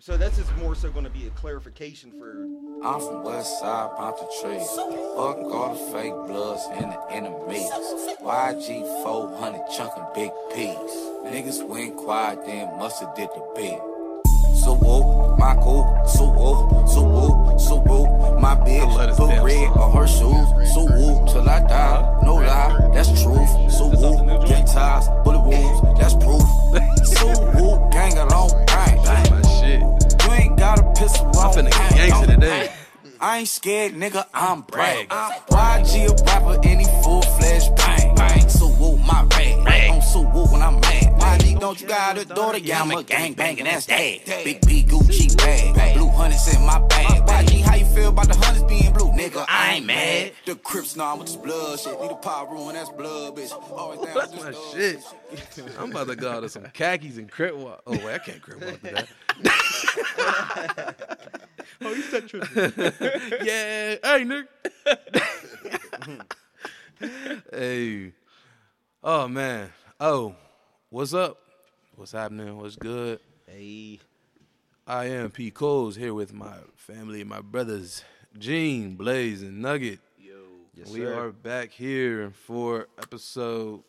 So this is more so going to be a clarification for. I'm from West Side, Pontotory. Fuck all the fake bloods and the enemies. YG 400 chunkin' big piece. Niggas went quiet, then musta did the beat. So whoop, my cool, so whoop, so whoop, so whoop. My bitch this put damn red song. on her shoes. So whoop, till I die. No lie, that's truth. So This off the new whoop, joint? get ties, bullet wounds, that's proof. So whoop, pistol I'm finna get bang. today. I ain't scared, nigga, I'm brag. Brag. YG a rapper, any full fledged bang. bang. So whoop my rag. Rag. On so whoop when I'm mad. YG, don't you got a daughter? Yeah, I'm a gang banging, that's that. Big B Gucci bag. Blue hundreds in my bag. YG, how you feel about the hundreds being blue? Nigga, I ain't mad. The Crips now with this blood shit. Need a power room, that's blood, bitch. Always down That's with my this shit. I'm about to go out to some khakis and crip walk. Oh wait, I can't crip walk to that. Oh, you said true. yeah, hey Nick. hey, oh man. Oh, what's up? What's happening? What's good? hey, I am P. Coles here with my family, my brothers, Gene, Blaze, and Nugget. Yo. yes, we sir. are back here for episode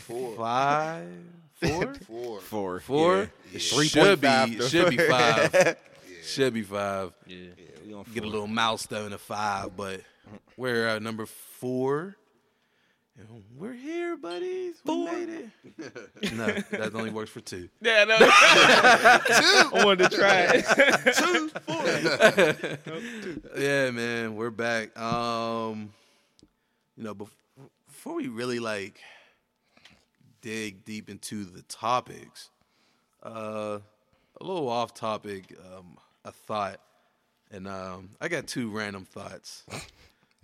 Four. five, four, Four. four. four. Yeah. It Three should be should be five. Should be five. Yeah, we on Get a four. little milestone of five, but we're at number four. And we're here, buddies. We made it. no, that only works for two. Yeah, no. two. I wanted to try it. two, four. yeah, man, we're back. Um, you know, before we really like dig deep into the topics, uh, a little off topic, um, a thought, and um, I got two random thoughts.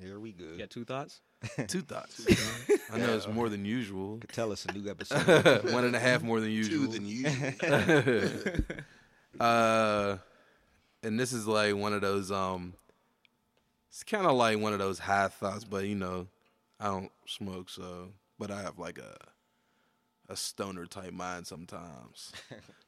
Here we go. You got two thoughts? Two thoughts. I know it's more than usual. Tell us a new episode. One and a half more than usual. Two usual. than usual. Uh, and this is like one of those um, it's kind of like one of those high thoughts, but you know, I don't smoke, so but I have like a a stoner type mind sometimes.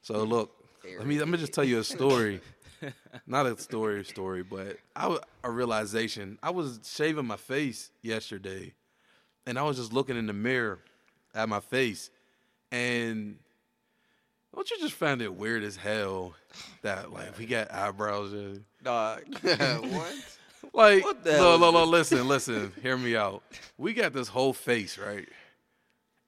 So look, let me let me just tell you a story. Not a story story, but I a realization. I was shaving my face yesterday, and I was just looking in the mirror at my face, and don't you just find it weird as hell that like we got eyebrows? And, Dog. what? like, What the no, no, no, listen, listen, hear me out. We got this whole face, right?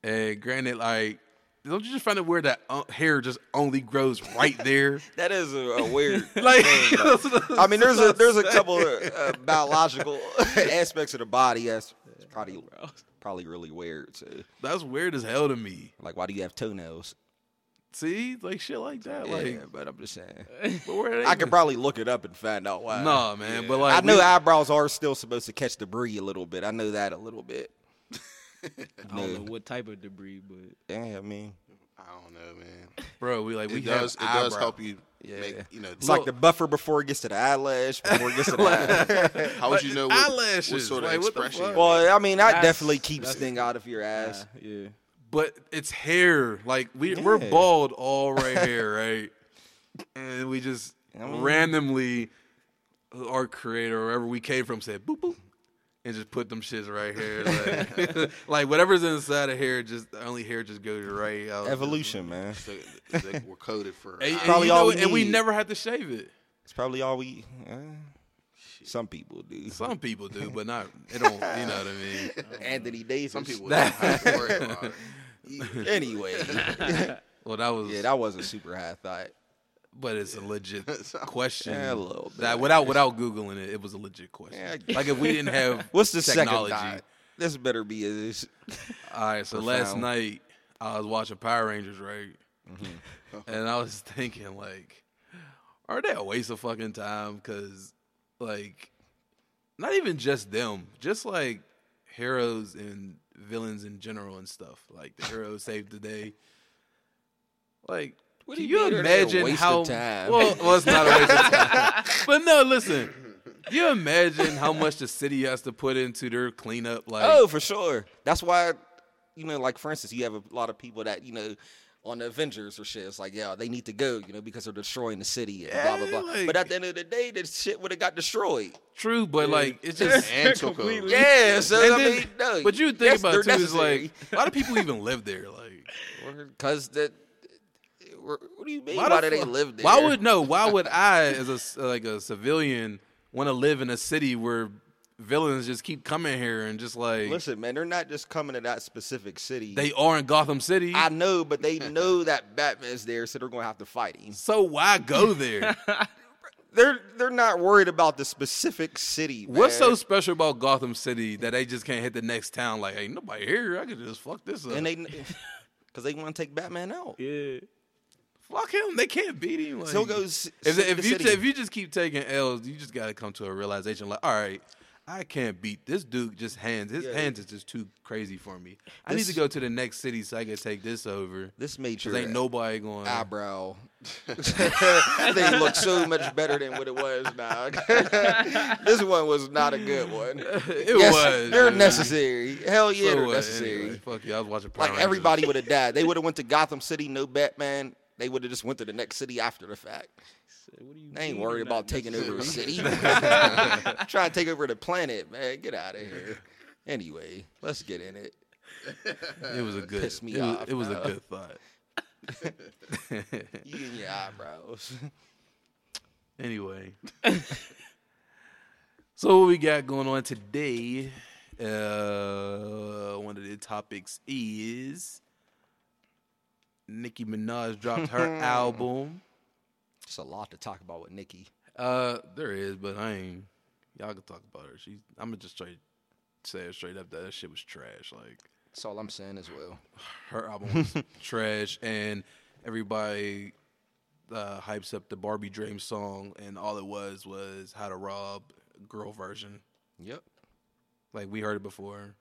And granted, like, don't you just find it weird that uh, hair just only grows right there? That is a, a weird. like, thing. I mean, there's a there's a couple of uh, biological aspects of the body that's it's probably probably really weird. So, that's weird as hell to me. like, why do you have toenails? See, like shit like that. Yeah, Like, but I'm just saying. but I could probably look it up and find out why. Nah, man, but like, I know we- eyebrows are still supposed to catch debris a little bit. I know that a little bit. I don't know what type of debris, but Yeah, I mean, I don't know, man. bro, we like we It have does. It does help you Yeah. make. You know. it's like the buffer before it gets to the eyelash, before it gets to the eye. how would you know what, eyelashes, what sort of like, expression? fuck? Well, I mean, that That's- definitely keeps that's- sting out of your ass. yeah. But it's hair. Like we we're bald all right here, right? And we just I mean- randomly our creator or wherever we came from said boop boop and just put them shits right here. Like, like whatever's inside of hair, just the only hair just goes right out. Evolution, man. So, they were coded for. And, and Probably you all know, we and we never had to shave it. It's probably all we. Uh, some people do. Some people do, but not. It don't. You know what I mean? Anthony Davis. Some people don't have to worry about it. Anyway, Well, that was. yeah, that was a super high thought. But it's a legit question. Yeah, a little bit. That without without googling it, it was a legit question. Yeah, I like if we didn't have What's the technology. second? This better be as All right, so last Profound. night I was watching Power Rangers, right? Mm-hmm. and I was thinking, like, are they a waste of fucking time? Because, like, not even just them, just like heroes and villains in general and stuff. Like the heroes saved the day. Like, What can do you you mean? Are they a imagine waste how? of time? Well, well, it's not a waste of time. But no, listen. You imagine how much the city has to put into their cleanup? Like, Oh, for sure. That's why, you know, like for instance, you have a lot of people that you know on the Avengers or shit. It's like, yeah, they need to go, you know, because they're destroying the city and blah blah blah. like- but at the end of the day, this shit would have got destroyed. True, but like it's just. Completely. Yeah, so And I then- mean, no. but you think about too is like a lot of people even live there. Like, because that. What do you mean? why, Why, the do they fuck- live there? Why would no? Why would I, as a like a civilian, want to live in a city where villains just keep coming here and just like Listen, man, they're not just coming to that specific city. they are in Gotham City? I know, but they know that Batman's there, so they're going to have to fight him. so why go there? They're they're not worried about the specific city. What's so special about Gotham City that they just can't hit the next town? Like, hey nobody here. I could just fuck this up. and they because they want to take Batman out. Yeah. Fuck him. They can't beat him. Like, So he'll go if, if you city. if you just keep taking L's, you just got to come to a realization. Like, all right, I can't beat this dude. Just hands. His Yeah. hands is just too crazy for me. I need to go to the next city so I can take this over. This made Cause your ain't nobody going. eyebrow. they look so much better than what it was now. this one was not a good one. it Yes, was. They're man. necessary. Hell yeah, So they're necessary. Anyway, fuck you. I was watching. Power Like Rangers. everybody would have died. They would have went to Gotham City, no Batman. They would have just went to the next city after the fact. What do you They ain't worried about taking over a necessary? city. Trying to take over the planet, man. Get out of here. Anyway, let's get in it. It was a good. Piss me it was, off, it was a good thought. You and your eyebrows. Anyway. so what we got going on today? Uh, one of the topics is Nicki Minaj dropped her album. It's a lot to talk about with Nikki. Uh, there is, but I ain't. Y'all can talk about her. She's. I'm gonna just straight say it straight up that that shit was trash. Like That's all I'm saying as well. her album was trash, and everybody uh, hypes up the Barbie Dream song, and all it was was how to rob girl version. Yep. Like we heard it before.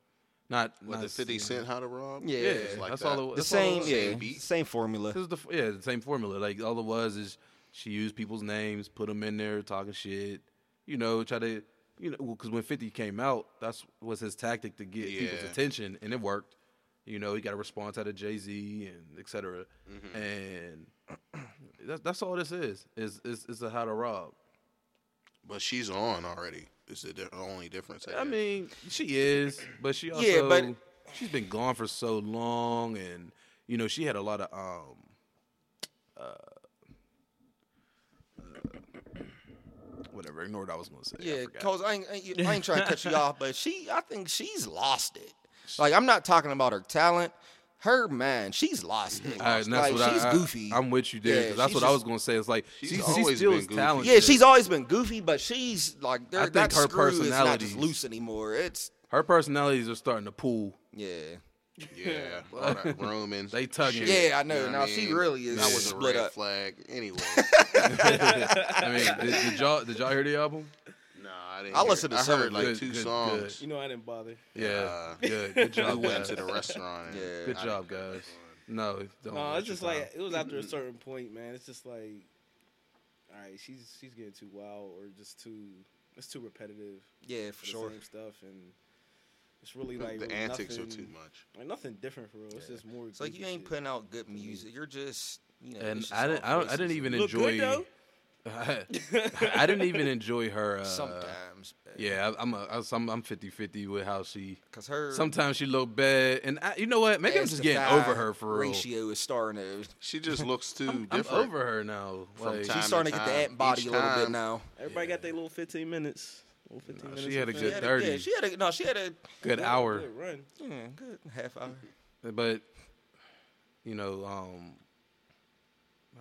Not What not the Fifty Cent how to rob? Yeah, It's like that's that. all it The That's all it same, was. yeah, Same beat. same formula. This is the yeah the same formula. Like all it was is she used people's names, put them in there, talking shit. You know, try to you know because when Fifty came out, that's was his tactic to get people's attention, and it worked. You know, he got a response out of Jay Z and et cetera. Mm-hmm. And that's that's all this is. Is is is a how to rob. But she's on already. Is the only difference? I mean, she is, but she also Yeah, but- she's been gone for so long, and you know she had a lot of um, uh, whatever. Ignore what I was gonna say. Yeah, cause I ain't, I ain't- I ain't trying to cut you off, but she, I think she's lost it. Like I'm not talking about her talent. Her man, she's lost it. All right, and like that's what she's I, goofy. I, am with you there Yeah, that's she's what I was gonna say. It's like She's she's, always still been goofy. talented. yeah, she's always been goofy, but she's like I think her screw is not just loose anymore. It's her personalities are starting to pull. yeah, yeah, all that Roman. They tugging. yeah. I know. You know now what I she really is that was a split red up. flag. Anyway, I mean, did, did y'all did y'all hear the album? No, I didn't. I hear listened to I some heard like it. two Good, good, songs. You know, I didn't bother. Yeah, Uh, good, good We job. went guys. to the restaurant. and Yeah. Good I job, didn't- guys. No, don't No, waste it's just your like it was after a certain point, man. It's just like, all right, she's she's getting too wild or just too it's too repetitive Yeah, for for the sure. same stuff, and it's really like the really antics nothing, are too much. Like nothing different for real. It's just more. It's like you goofy ain't shit. putting out good music. You're just you know. and it's just I didn't, all I, don't, I didn't voices. even Look enjoy. good though. I didn't even enjoy her. Uh, sometimes. Yeah, I, I'm a, I was- I'm I'm 50-50 with how she. because her Sometimes she look bad, and I, you know what? Maybe I'm just getting over her for real. ratio is starting to. She just looks too I'm different. over her now. From Like, time She's starting to get the time, body each a little bit now. Everybody got their little fifteen minutes. Little fifteen Nah, minutes. she had a good She had 30. Yeah, she had a no. She had a good hour, Good run. yeah, good half hour. but you know, um,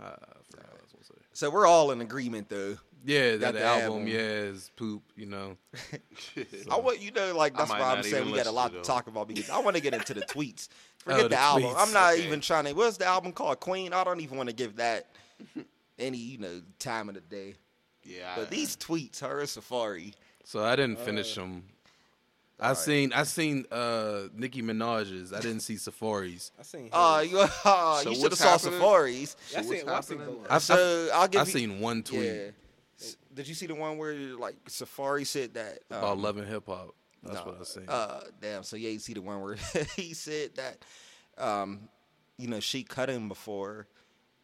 uh, I forgot what I was gonna say. So we're all in agreement though. Yeah, that the album, album. yeah, is poop. You know, I want you know, like that's why I'm saying we got a lot to them. talk about because I want to get into the tweets. Oh, Forget the the, album. I'm not Okay. even trying to. What's the album called? Queen. I don't even want to give that any you know time of the day. Yeah, But I- these tweets, her Safaree. so I didn't finish them. I alright. seen I seen uh Nicki Minaj's. I didn't see Safaree's. I seen. Uh, you, uh, So you should have saw happening? Safarees. I so seen. what's I seen happening? both. I've, So I'll give I've you. seen one tweet Yeah. Did you see the one where like Safaree said that about um, love and hip hop. That's no, what I seen. Uh, damn. So yeah, you see the one where he said that um, you know, she cut him before,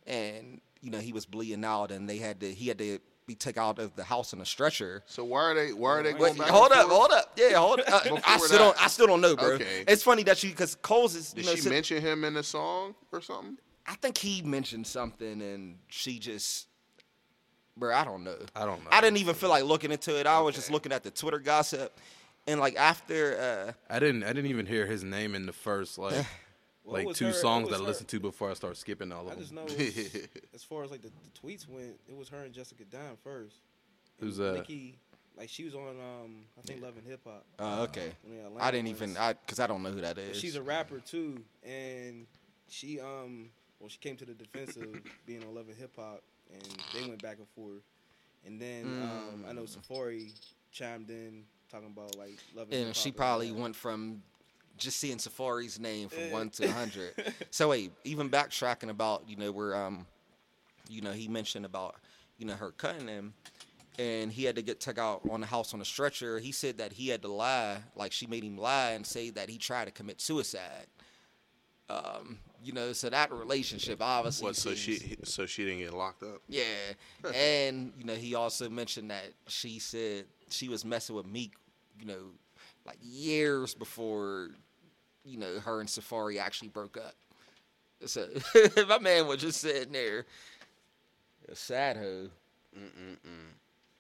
and you know he was bleeding out, and they had to he had to be taken out of the house on a stretcher. So why are they? Why are they Wait, going back? hold up, forth? hold up, yeah, hold up. Uh, I still don't, I still don't know, bro. Okay. It's funny that you because Coles is, Did you know, she mention him in the song or something? I think he mentioned something, and she just, bro, I don't know. I don't know. I didn't even feel like looking into it. I was just looking at the Twitter gossip, and like after, uh, I didn't. I didn't even hear his name in the first like It like two her- songs that I listened to before I start skipping all I of just them. know was- as far as like the, the tweets went, it was her and Jessica Dime first. And Who's that? Nicki, like she was on um I think Love and Hip Hop. uh, okay, I didn't even. I because I don't know who that is. But she's a rapper too, and she um well she came to the defense of being on Love and Hip Hop, and they went back and forth, and then um I know Mm. Safaree chimed in talking about like Love and, and Hip she Hop probably went from just seeing Safaree's name from Eh. one to hundred. so wait, even backtracking about you know where um, you know he mentioned about you know her cutting him, and he had to get took out on the house on a stretcher. He said that he had to lie, like she made him lie and say that he tried to commit suicide. Um, you know, so that relationship obviously. What? So seems- she so she didn't get locked up. yeah, and you know he also mentioned that she said she was messing with Meek, you know, like years before, you know, her and Safaree actually broke up. So my man was just sitting there, a sad hoe. Mm-mm-mm.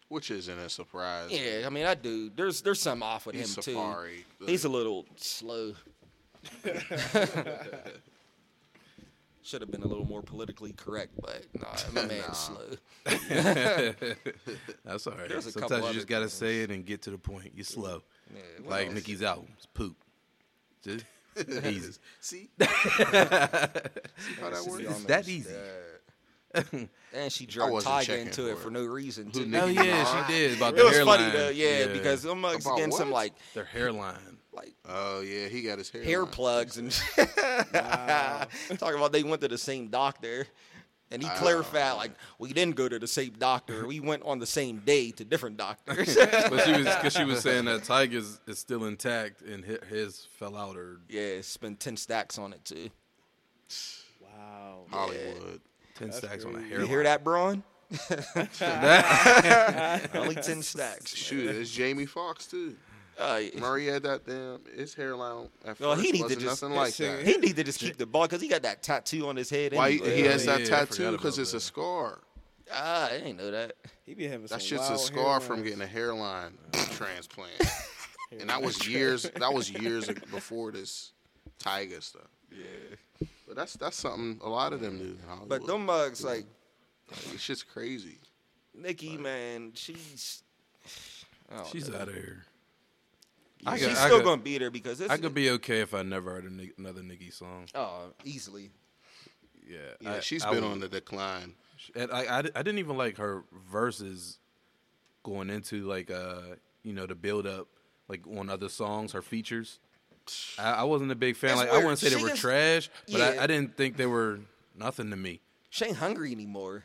Which isn't a surprise. Yeah, I mean, I do. There's there's some off with He's him Safaree. too. He's a little slow. Should have been a little more politically correct, but nah, my man's Nah. slow. That's all right. There's Sometimes you just gotta things. say it and get to the point. You're slow. Yeah, like else? Nicki's album, it's poop. Just easy. See? See how that works? It's that easy. and she dragged wasn't Tyga into for it it. for no reason. Too. Nicki Oh yeah, she did about the It the was hairline. funny though, yeah, because I'm About getting some like their hairline. like Oh yeah, he got his hair. hair line. plugs and talking about they went to the same doctor. And he clarified, like, we didn't go to the same doctor. We went on the same day to different doctors. But she was because she was saying that Tyga's is still intact and hi- his fell out or yeah, spent 10 stacks on it, too. Wow. Hollywood. ten stacks on a hair. You hear that, Braun? Only 10 stacks. Shoot, it's Jamie Foxx too. Uh, Murray had that damn his hairline at Well, first he need to just- like that. he need to just keep the ball because he got that tattoo on his head. Why he, anyway. he has that yeah, tattoo because about it's a scar. Ah, I didn't know that. He be having a scar. That some shit's a wild scar from getting a hairline transplant, and that was years. That was years before this Tyga stuff. Yeah, but that's that's something a lot of them do. In Hollywood. But them mugs, like, it's just crazy. Nikki, man, she's. I She's know. out of here. I I she's could- still could- gonna beat her because it's, I could be okay if I never heard a another Nicki song. oh easily. Yeah, Yeah, I- she's I been would- on the decline. And I, I, I didn't even like her verses going into like uh you know the build up like on other songs, her features. I, I wasn't a big fan. It's like I wouldn't say they were just- trash, but Yeah. I, I didn't think they were nothing to me. She ain't hungry anymore.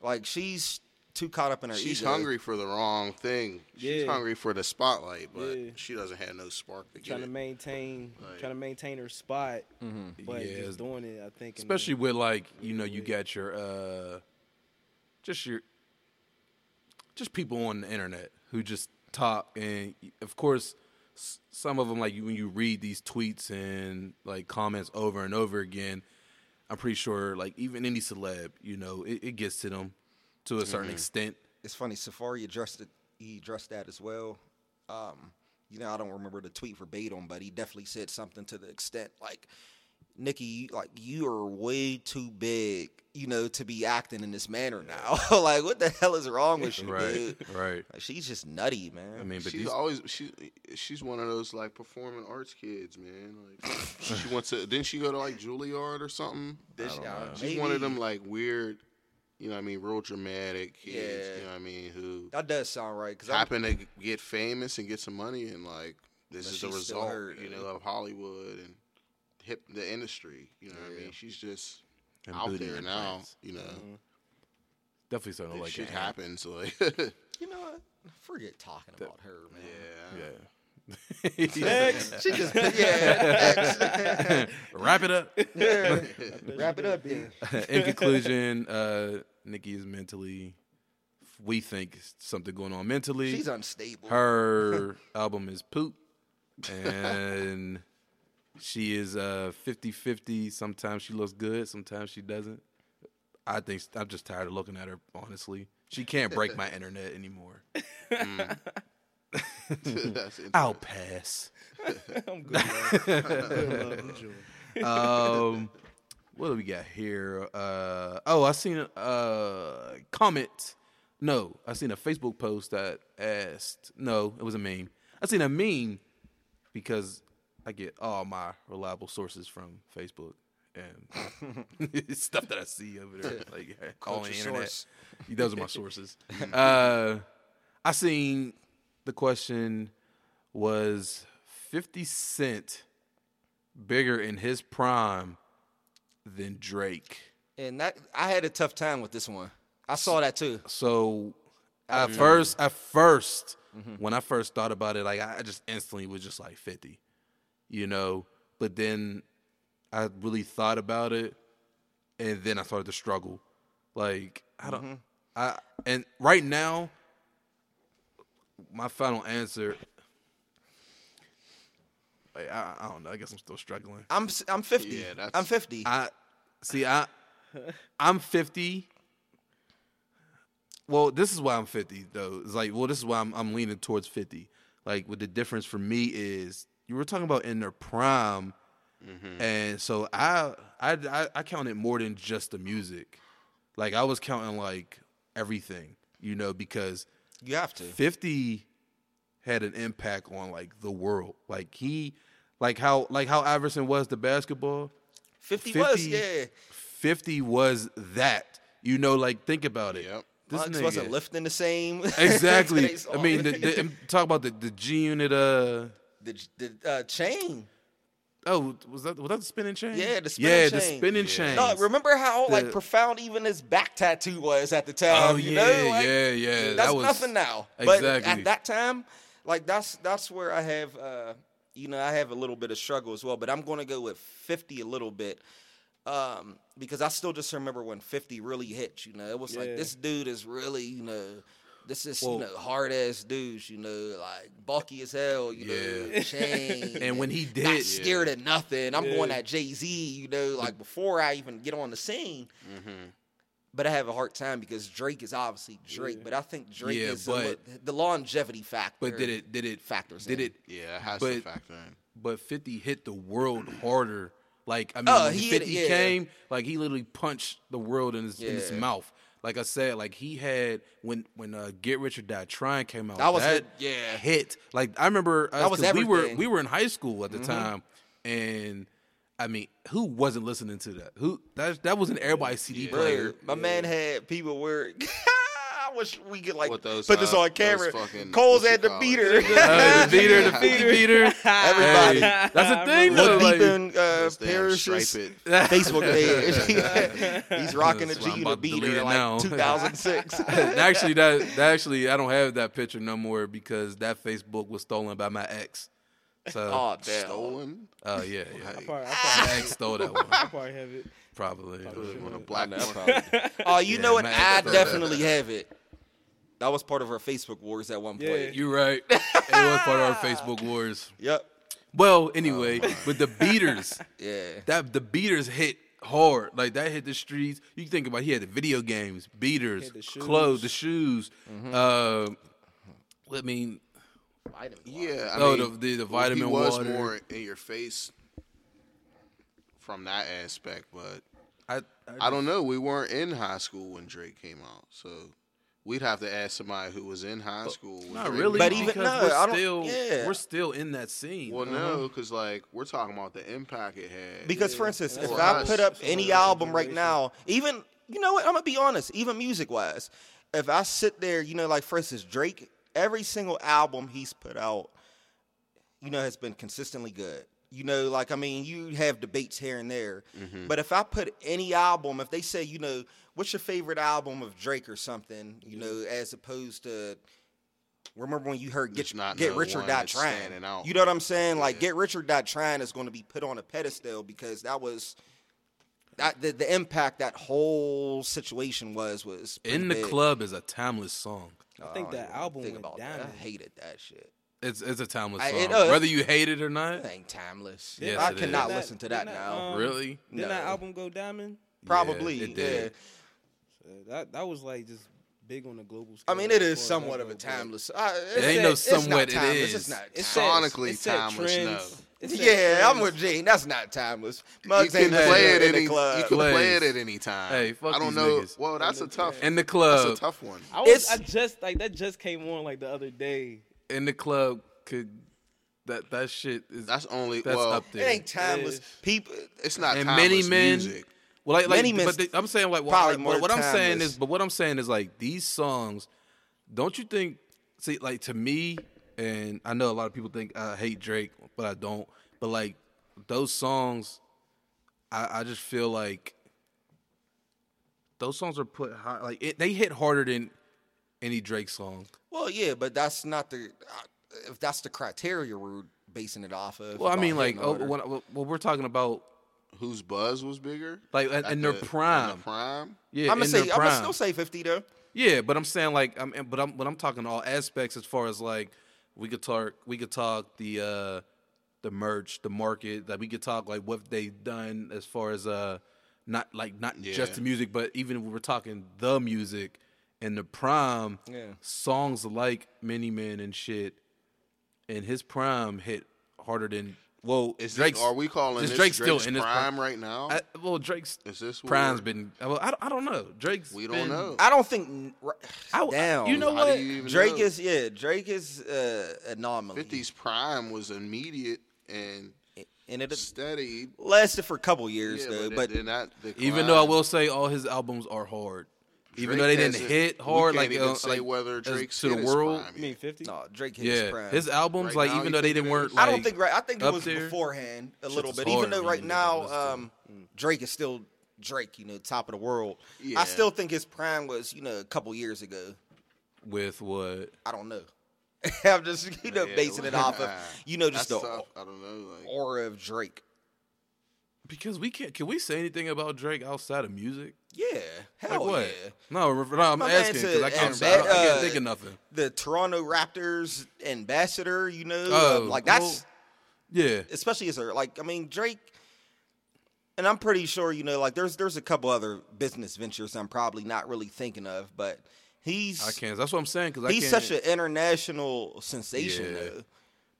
Like she's too caught up in her She's ego. hungry for the wrong thing. She's Yeah. hungry for the spotlight, but Yeah. she doesn't have no spark to get trying to it. maintain, Like- trying to maintain her spot, Mm-hmm. but Yeah. just doing it. I think, Especially the- with like you know you got your uh just your just people on the internet who just talk and of course some of them like you, when you read these tweets and like comments over and over again i'm pretty sure like even any celeb you know it, it gets to them to a certain extent It's funny. Safaree addressed it. He addressed that as well. Um, you know, I don't remember the tweet verbatim, but he definitely said something to the extent like, "Nikki, like you are way too big, you know, to be acting in this manner now. like, what the hell is wrong with you, right dude? right Like, she's just nutty, man. i mean but she's these always she she's one of those like performing arts kids, man. Like she went to didn't she go to like Juilliard or something? This- don't know. She's one of them like weird, you know what I mean, real dramatic kids, Yeah. you know what I mean, who That does sound right. Cause I'm, happen to get famous and get some money and like this is the result, hurt, you know, of Hollywood and hip the industry. You know what I mean? She's just And out there and now, plants. you know. Mm-hmm. definitely something This like shit it. happens like you know what? Forget talking about her, man. yeah. yeah Next. She just yeah. Wrap it up. Wrap it up, then. In conclusion, uh, Nikki is mentally. We think something going on mentally. She's unstable. Her album is poop, and she is uh 50-50. Sometimes she looks good, sometimes she doesn't. I think I'm just tired of looking at her. Honestly, she can't break my internet anymore. Interesting. I'll pass. I'm good. Good Um, what do we got here? Uh, oh, I seen a uh, comment. No, I seen a Facebook post that asked. No, it was a meme. I seen a meme because I get all my reliable sources from Facebook and stuff that I see over there, like on the Culture internet. source. Those are my sources. uh, I seen the question was Fifty Cent bigger in his prime than Drake. And that I had a tough time with this one. I saw that too. So at first, at 1st Mm-hmm. when I first thought about it, like I just instantly was just like fifty, you know. But then I really thought about it, and then I started to struggle. Like I don't, Mm-hmm. I and right now, my final answer. Like, I, I don't know. I guess I'm still struggling. I'm s- I'm 50. Yeah, that's- I'm 50. I see. I I'm 50. Well, this is why I'm 50 though. It's like, well, this is why I'm I'm leaning towards 50. Like, what the difference for me is you were talking about in their prime, mm-hmm. and so I, I I I counted more than just the music. Like I was counting like everything, you know, because you have to. 50 had an impact on like the world. Like he like how like how Iverson was the basketball. 50, was yeah. 50 was that. You know, like think about it. Yep. This Bucks nigga- wasn't lifting the same. Exactly. I mean, song. the, the, I'm about the, the G unit. Uh, the the uh, chain. Oh, was that was that the spinning chain? Yeah, the spinning yeah, the chain. spinning Yeah. chain. No, remember how like profound even his back tattoo was at the time. Oh, you yeah, know? Like, yeah, yeah. That's That was- nothing now. But Exactly. at that time, like that's that's where I have uh you know, I have a little bit of struggle as well. But I'm gonna go with fifty a little bit. Um, because I still just remember when fifty really hit, you know, it was like this dude is really, you know, this is Well- you know, hard ass dudes, you know, like bulky as hell, you know, chain. And when he did, not did, scared of nothing. I'm going Yeah. at Jay Z, you know, like before I even get on the scene. Mm-hmm. But I have a hard time because Drake is obviously Drake, but I think Drake Yeah, is but- li- the longevity factor. but did it did it factors Did in. it? Yeah, it has to factor in. But 50 hit the world harder. Like I mean, Oh, when he hit 50 it, yeah. came, like he literally punched the world in his in his mouth. Like I said, like he had when when uh, Get Rich or Die Trying came out. That was that it, yeah. hit. Like I remember, uh, That was 'cause we were. Mm-hmm. we were in high school at the time, and I mean, who wasn't listening to that? Who that that was an everybody CD player. Bro, my man had people where. I wish we could like What those, put this uh, on those camera. fucking- Cole's what you at the call it? beater. Uh, the beater, the 50 beater. Everybody. Hey, that's the thing, Look though. deep like- in uh, Those damn Parrish's stripe it. Facebook page. He's rocking the That's why G I'm to about to delete beater it like now. 2006. actually, that, that actually, I don't have that picture no more because that Facebook was stolen by my ex. So, oh damn. Stolen. oh yeah, yeah. I probably, I My probably, ex stole that one, I probably have it. probably. On a black I know, one. probably. Oh, you Yeah, know what? man, I that's- definitely have it. That was part of our Facebook wars at one point. Yeah. You're right. It was part of our Facebook wars. Yep. Well, anyway, but the beaters, Yeah. that the beaters hit hard. Like that hit the streets. You think about, it, he had the video games, beaters, the clothes, the shoes. Mm-hmm. Uh, I mean, Yeah, I Oh, mean, the- the- the vitamin he was water. more in your face from that aspect, but I, I, I don't know. We weren't in high school when Drake came out, so we'd have to ask somebody who was in high school. not Drake really. But even- no, we're don't- still yeah. we're still in that scene. Well, no, uh-huh. because like we're talking about the impact it had. Because, for instance, That's if for I put up for any album right now, even you know what, I'm gonna be honest, even music wise, if I sit there, you know, like for instance, Drake, every single album he's put out, you know, has been consistently good. You know, like I mean, you have debates here and there, Mm-hmm. but if I put any album, if they say, you know, what's your favorite album of Drake or something, you know, as opposed to remember when you heard get not get no rich or die trying. out. You know what I'm saying? Like Yeah. get rich or die trying is going to be put on a pedestal because that was that the, the impact that whole situation was was In the big. club is a timeless song. I think don't that even album think went about down. that. I hated that shit. It's it's a timeless I- song. it- uh, Whether you hate it or That not. ain't timeless. Yes, I it cannot is. listen to that Didn't now. um, Really? Didn't that album go diamond? Probably. it yeah. did. So that that was like just big on the global scale. I mean, it as is far as somewhat of a timeless. Uh, It ain't it's- no not somewhat, it timeless. is. It's not It timeless. Sonically it set timeless, trends. no. It set Yeah, I'm with Gene. That's not timeless. You can ain't play it in any. the club. You can play it at any time. Hey, fuck I don't these know. niggas. Well, that's a tough. One. In the club, That's club, a tough one. I was I just like that just came on like the other day. In the club could that that shit is That's only. that's well, up It ain't timeless. is. People. it's not and timeless many men music. well like, like Many but Men's the, i'm saying like well, probably I- more what i'm saying is but what i'm saying is like these songs don't you think see like to me and i know a lot of people think i hate drake but i don't but like those songs i, I just feel like those songs are put high like it, they hit harder than any drake song Well, yeah, but that's not the. Uh, if that's the criteria we're basing it off of. well i mean like oh, harder. when, we're talking about Whose buzz was bigger? like in, At in their the- in the prime prime. yeah I'm gonna say. I'm gonna still say 50 though. Yeah, but I'm saying like I'm but I'm but I'm talking all aspects as far as like we could talk we could talk the uh the merch, the market, that we could talk like what they've done as far as uh not like not just the music, but even if we're talking the music and the prime Yeah. songs like Many Men and shit and his prime hit harder than well Is Drake's this, are we calling this Drake Drake's still in his prime prime? right now? I, well Drake's Is this what prime's we're- been well I, I don't know Drake's We don't been- know. I don't think. I- Damn. you know How what you Drake know? is yeah. Drake is uh, anomaly. 50's prime was immediate and and it steady. lasted for a couple years Yeah, though. but, But, then that Even though I will say all his albums are hard, even Drake though they didn't hasn't- hit hard, like even uh, say like, whether Drake's to the world. I mean yet. fifty? no, Drake hit his Yeah, prime. his albums, Right like now, even though they didn't it weren't like I don't think right. I think it was there. beforehand a Shit little bit. hard Even though right even now um, Drake is still Drake, you know, top of the world. Yeah. I still think his prime was, you know, a couple years ago. with what I don't know. I'm just, you know, Yeah, basing it off of, you know, just the tough. I don't know. Like, aura of Drake. because we can't. Can we say anything about Drake outside of music? Yeah, hell Like what? yeah. No, no, I'm My asking because I can't. I, I can't uh, think of nothing. The Toronto Raptors ambassador, you know, Oh, um, like that's well- Yeah, especially as a like I mean Drake and I'm pretty sure you know like there's there's a couple other business ventures I'm probably not really thinking of but he's I can't. That's what I'm saying because I he's such an international sensation Yeah. though.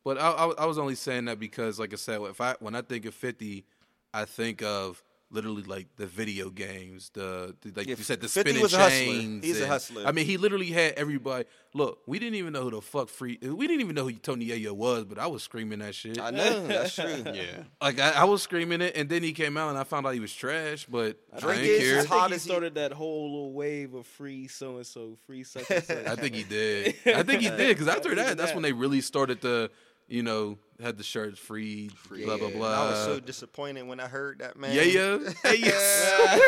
But I, I, I was only saying that because, like I said, if I when I think of Fifty, I think of literally like the video games, the, the like Yeah, you said, the 50 spinning was a hustler. chains. He's a hustler. I mean, he literally had everybody. Look, we didn't even know who the fuck free. We didn't even know who Tony Yayo was, but I was screaming that shit. I know that's true. yeah. Like I, I was screaming it, and then he came out, and I found out he was trash. But I Drake didn't is care. As hot think he as he- started that whole little wave of free so and so, free such and such. I think he did. I think he did because after Even that, that's when they really started to, you know, had the shirts free, blah blah Yeah, blah. I was so disappointed when I heard that man. Yeah, yeah, hey, yeah.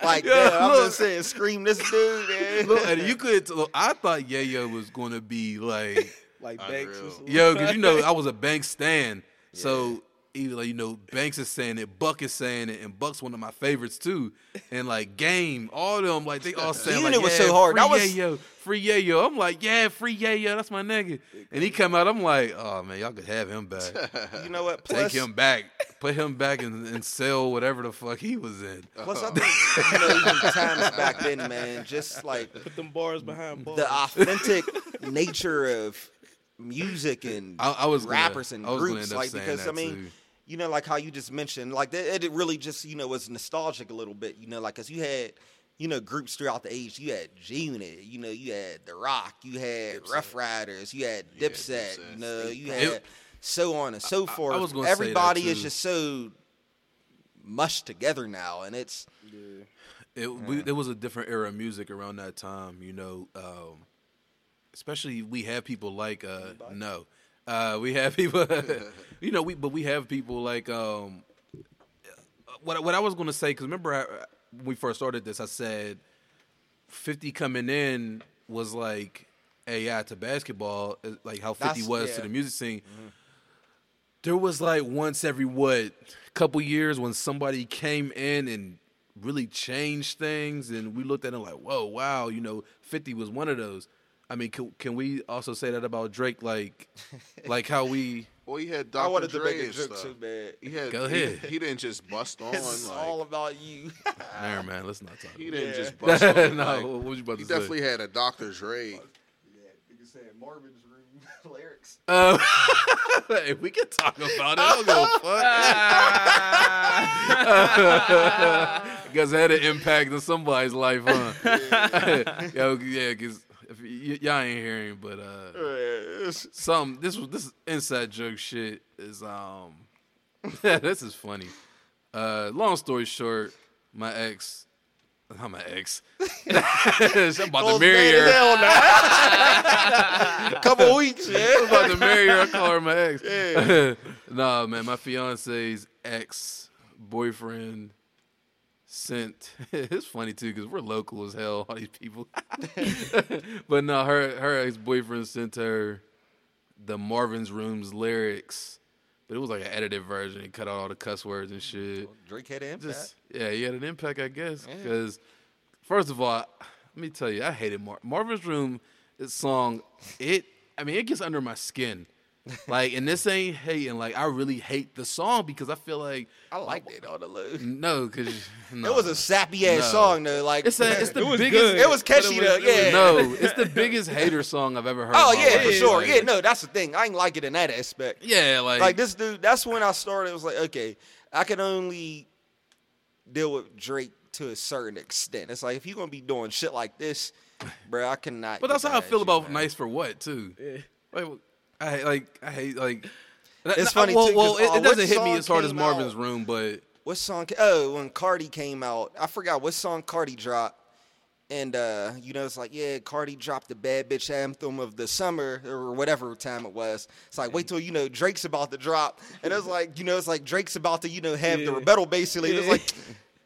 like Yeah, damn, I'm just saying, scream this dude. Man. Look, and you could. Look, I thought Yayo was going to be like, like Banks. Unreal. or something. yo, because you know I was a Banks stan, so even like you know Banks is saying it, Buck is saying it, and Buck's one of my favorites too. And like Game, all of them like they all saying Even like, it was yeah, so hard. Free That was- Yayo, free Yayo. I'm like, yeah, free yeah yo. That's my nigga. And he come out. I'm like, oh man, y'all could have him back. You know what? Take him back. Put him back and, and sell whatever the fuck he was in. plus I oh. think you know even times back then, man, just like Put them bars behind bars. the authentic nature of music and I, I was gonna- rappers and I was groups, end up like saying because I mean, too. You know, like how you just mentioned, like it, it really just you know was nostalgic a little bit, you know, like because you had you know groups throughout the age, you had G Unit, you know, you had The Lox, you had Ruff Ryders, you had Yeah, Dipset, Dipset, you know, you It- had so on and so I- I forth. was gonna say that, Everybody is just so mushed together now, and it's Yeah. it, we, there was a different era of music around that time, you know. Um, especially we have people like uh, no, uh, we have people, you know. We but we have people like um, what what I was going to say because remember I, when we first started this, I said fifty coming in was like AI to basketball, uh, like how Fifty That's- was yeah. to the music scene. There was like once every what couple years when somebody came in and really changed things, and we looked at it like, whoa, wow, you know, Fifty was one of those. I mean, can, can we also say that about Drake? Like, like how we Well, he had I Dr. wanted to Dre make a joke stuff. so bad. He had. Go ahead. He, didn't just bust on. It's like, all about you. Never man, let's not talk. he didn't Yeah. just bust on. it. no, like, what was you about he to say? He definitely had a Dr. Dre. yeah, you saying Marvin's room lyrics. Uh, if we can talk about it, I don't give a fuck. Because it had an impact on somebody's life, huh? Yo, yeah, because if y- y'all ain't hearing, but uh, some this was this inside joke shit is um, this is funny. Uh, long story short, my ex, not my ex, I'm about to marry her. Couple weeks, I'm yeah. about to marry her. I call her my ex. nah, man, my fiance's ex boyfriend sent. it's funny too because we're local as hell. All these people, but no, her her ex boyfriend sent her the Marvin's Rooms lyrics, but it was like an edited version. He cut out all the cuss words and mm. shit. Drake had an impact. Just yeah, he had an impact, I guess. Yeah. Because first of all, let me tell you, I hated Mar- Marvin's Room. This song, it. I mean, it gets under my skin. Like, and this ain't hating. Like, I really hate the song because I feel like I liked it on the low. no, because It was a sappy ass No. song though. Like It's a, it's the It biggest. good. it was catchy But it though. it was- Yeah. No, it's the biggest hater song I've ever heard. Oh in yeah, life. for sure. Like, Yeah, no, that's the thing. I ain't like it in that aspect. Yeah, like, Like this dude, that's when I started. It was like, okay, I can only deal with Drake to a certain extent. It's like if you're gonna be doing shit like this, bro, I cannot. But that's how I feel you, about man. nice for what too. Like, I hate, like I hate like. It's funny, Well, too, well it, uh, it doesn't hit me song as hard as came Marvin's out? Room, but What song? ca- Oh, when Cardi came out, I forgot what song Cardi dropped. And uh, you know, it's like, yeah, Cardi dropped the bad bitch anthem of the summer or whatever time it was. It's like, wait till you know Drake's about to drop, and it's like, you know, it's like Drake's about to, you know, have the Yeah. rebuttal basically. It's Yeah. like,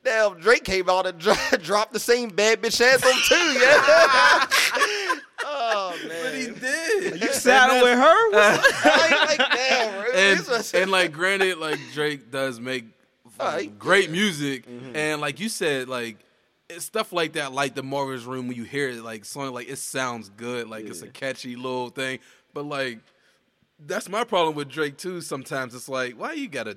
damn, Drake came out and dro- dropped the same bad bitch anthem too, yeah. oh man, he did. You saddle with her? Like, damn, and, and like granted, like Drake does make he- great music, mm-hmm. and like you said, like it's stuff like that, like the Marvin's Room when you hear it, like song, like it sounds good, like it's a catchy little thing, but like that's my problem with Drake too. Sometimes it's like, why you gotta.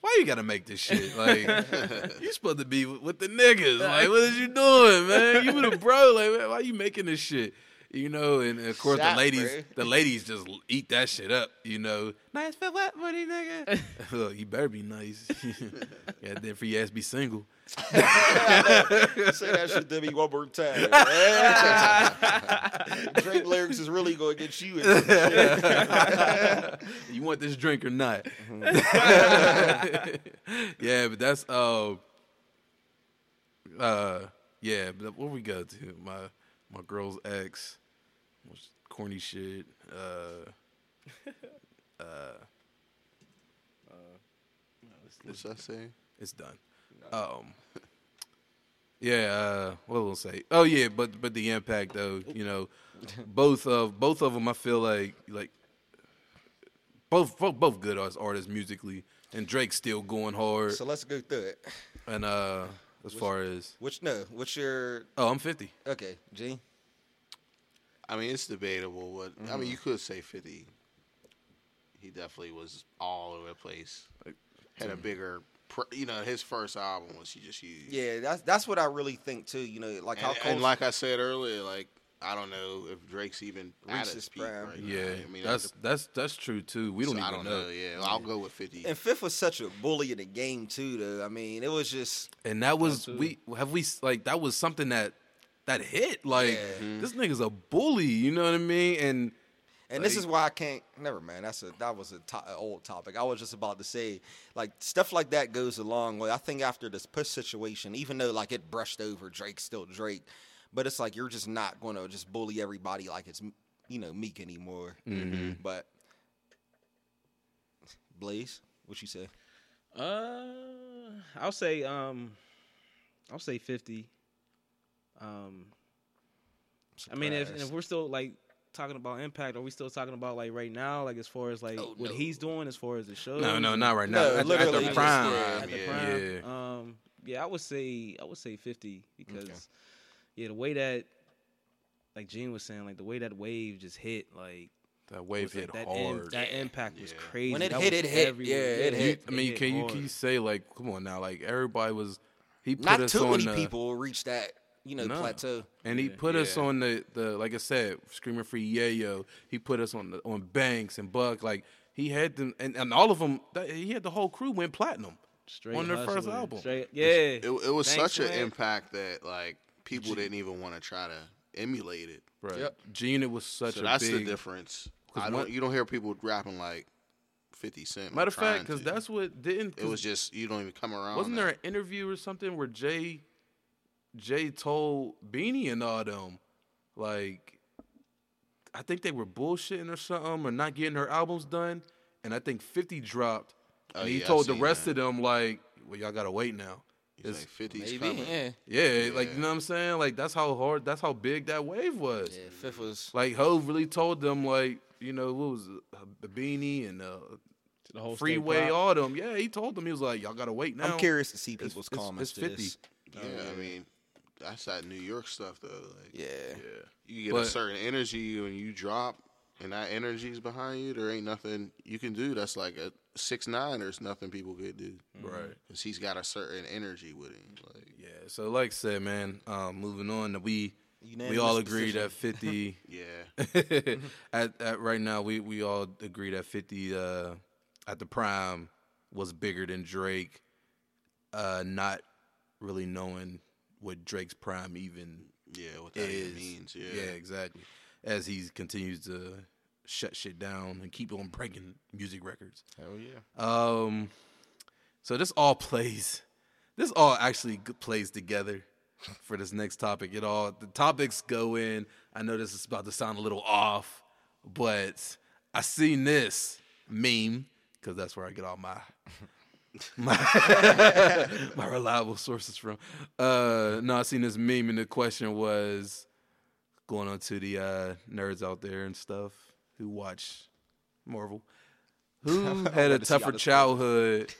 Why you gotta make this shit? Like, you supposed to be with, with the niggas. Like, what is you doing, man? You with a bro. Like, man, why you making this shit? You know, and of course Shot, the ladies, bro. the ladies just eat that shit up. You know, nice for what, buddy, nigga? Look, you better be nice. yeah, then for your ass be single. Say that shit to me one more time. Drake lyrics is really gonna get you. Into shit. You want this drink or not? Mm-hmm. yeah, but that's uh, uh, yeah. But what we go to my my girl's ex, was corny shit. Uh, What's that saying? it's done. Um, yeah. Uh, what will I say? Oh yeah, but but the impact though, you know, both of both of them, I feel like like both both, both good as artists musically, and Drake's still going hard. so let's go through it. And uh, as far as Which no? What's your oh, I'm 50. okay, G? I mean, it's debatable. But I mean, mm-hmm. you could say fifty. He definitely was all over the place. Had a bigger, pr- you know, his first album was he just used. Yeah, that's that's what I really think too. You know, like how and, and like I said earlier, like I don't know if Drake's even at Reached his his peak prime. right now. Yeah, I mean, that's that's that's true too. We don't so even I don't know. know. Yeah, I'll go with fifty. and Fifth was such a bully in the game too. Though I mean, it was just And that was we have we like that was something that that hit. Like Yeah. this nigga's a bully. You know what I mean? And And this is why I can't. Never mind. That's a that was a to, a old topic. I was just about to say, like stuff like that goes a long way. I think after this push situation, even though like it brushed over, Drake's still Drake, but it's like you're just not going to just bully everybody like it's you know Meek anymore. But Blaze, what you say? Uh, I'll say um, I'll say fifty. Um, I mean, if, and if we're still like talking about impact, are we still talking about like right now, like as far as like Oh, what no. he's doing, as far as the show? No, no, not right now. No, at, at the just- prime. At the prime. Yeah. Um, yeah, I would say I would say fifty because yeah, the way that like Gene was saying, like the way that wave just hit, like That wave was, like, hit that im- hard. that impact was crazy. When it That hit, it hit. everywhere. Yeah, it You- hit. I mean, hit can you hard. can you say like, come on now, like everybody was, he put Not us too on many the, people reached that, you know, No. plateau. and he Yeah. put us on the the like I said, screaming for Yayo. He put us on the on Banks and Buck. Like he had them, and, and all of them. He had the whole crew went platinum. Straight on their first album. Straight, yeah, It, it was Thanks, such an impact that like people didn't even want to try to emulate it. Right. Yep. Gene, it was such So a that's big. the difference. I don't. You don't hear people rapping like Fifty Cent. Matter of fact, because that's what didn't. it was just you don't even come around. Wasn't there an interview or something where Jay Jay told Beanie and all them like I think they were bullshitting or something or not getting her albums done, and I think Fifty dropped, Oh, and he yeah, told the rest that. of them like, "Well, y'all gotta wait now." He's It's- like 50's Maybe, coming. yeah. yeah, like you know what I'm saying? Like that's how hard, that's how big that wave was. Yeah, fifth was. Like Hov really told them like, you know, what was it, the Beanie and uh, the whole Freeway, prop. all them. Yeah, he told them he was like, y'all gotta wait now. I'm curious to see people's it's- comments it's to 50. this. Yeah, I mean, that's that New York stuff though. Like, Yeah. Yeah. you get But- a certain energy when you drop, and that energy's behind you. There ain't nothing you can do. That's like a six nine. There's nothing people could do Right. because he's got a certain energy with him. Like, Yeah. So like I said, man, um, moving on, we we all agree decision. that fifty yeah, at, at right now we, we all agree that fifty uh, at the prime was bigger than Drake, uh, not really knowing what Drake's prime even yeah, what that is. even means. Yeah, yeah, exactly. As he continues to shut shit down and keep on breaking music records. hell yeah. Um, so this all plays. This all actually plays together for this next topic. It all the topics go in. I know this is about to sound a little off, but I seen this meme because that's where I get all my my, my reliable sources from. Uh, no, I seen this meme, and the question was going on to the uh, nerds out there and stuff who watch Marvel. Who had a ready to see how tougher childhood,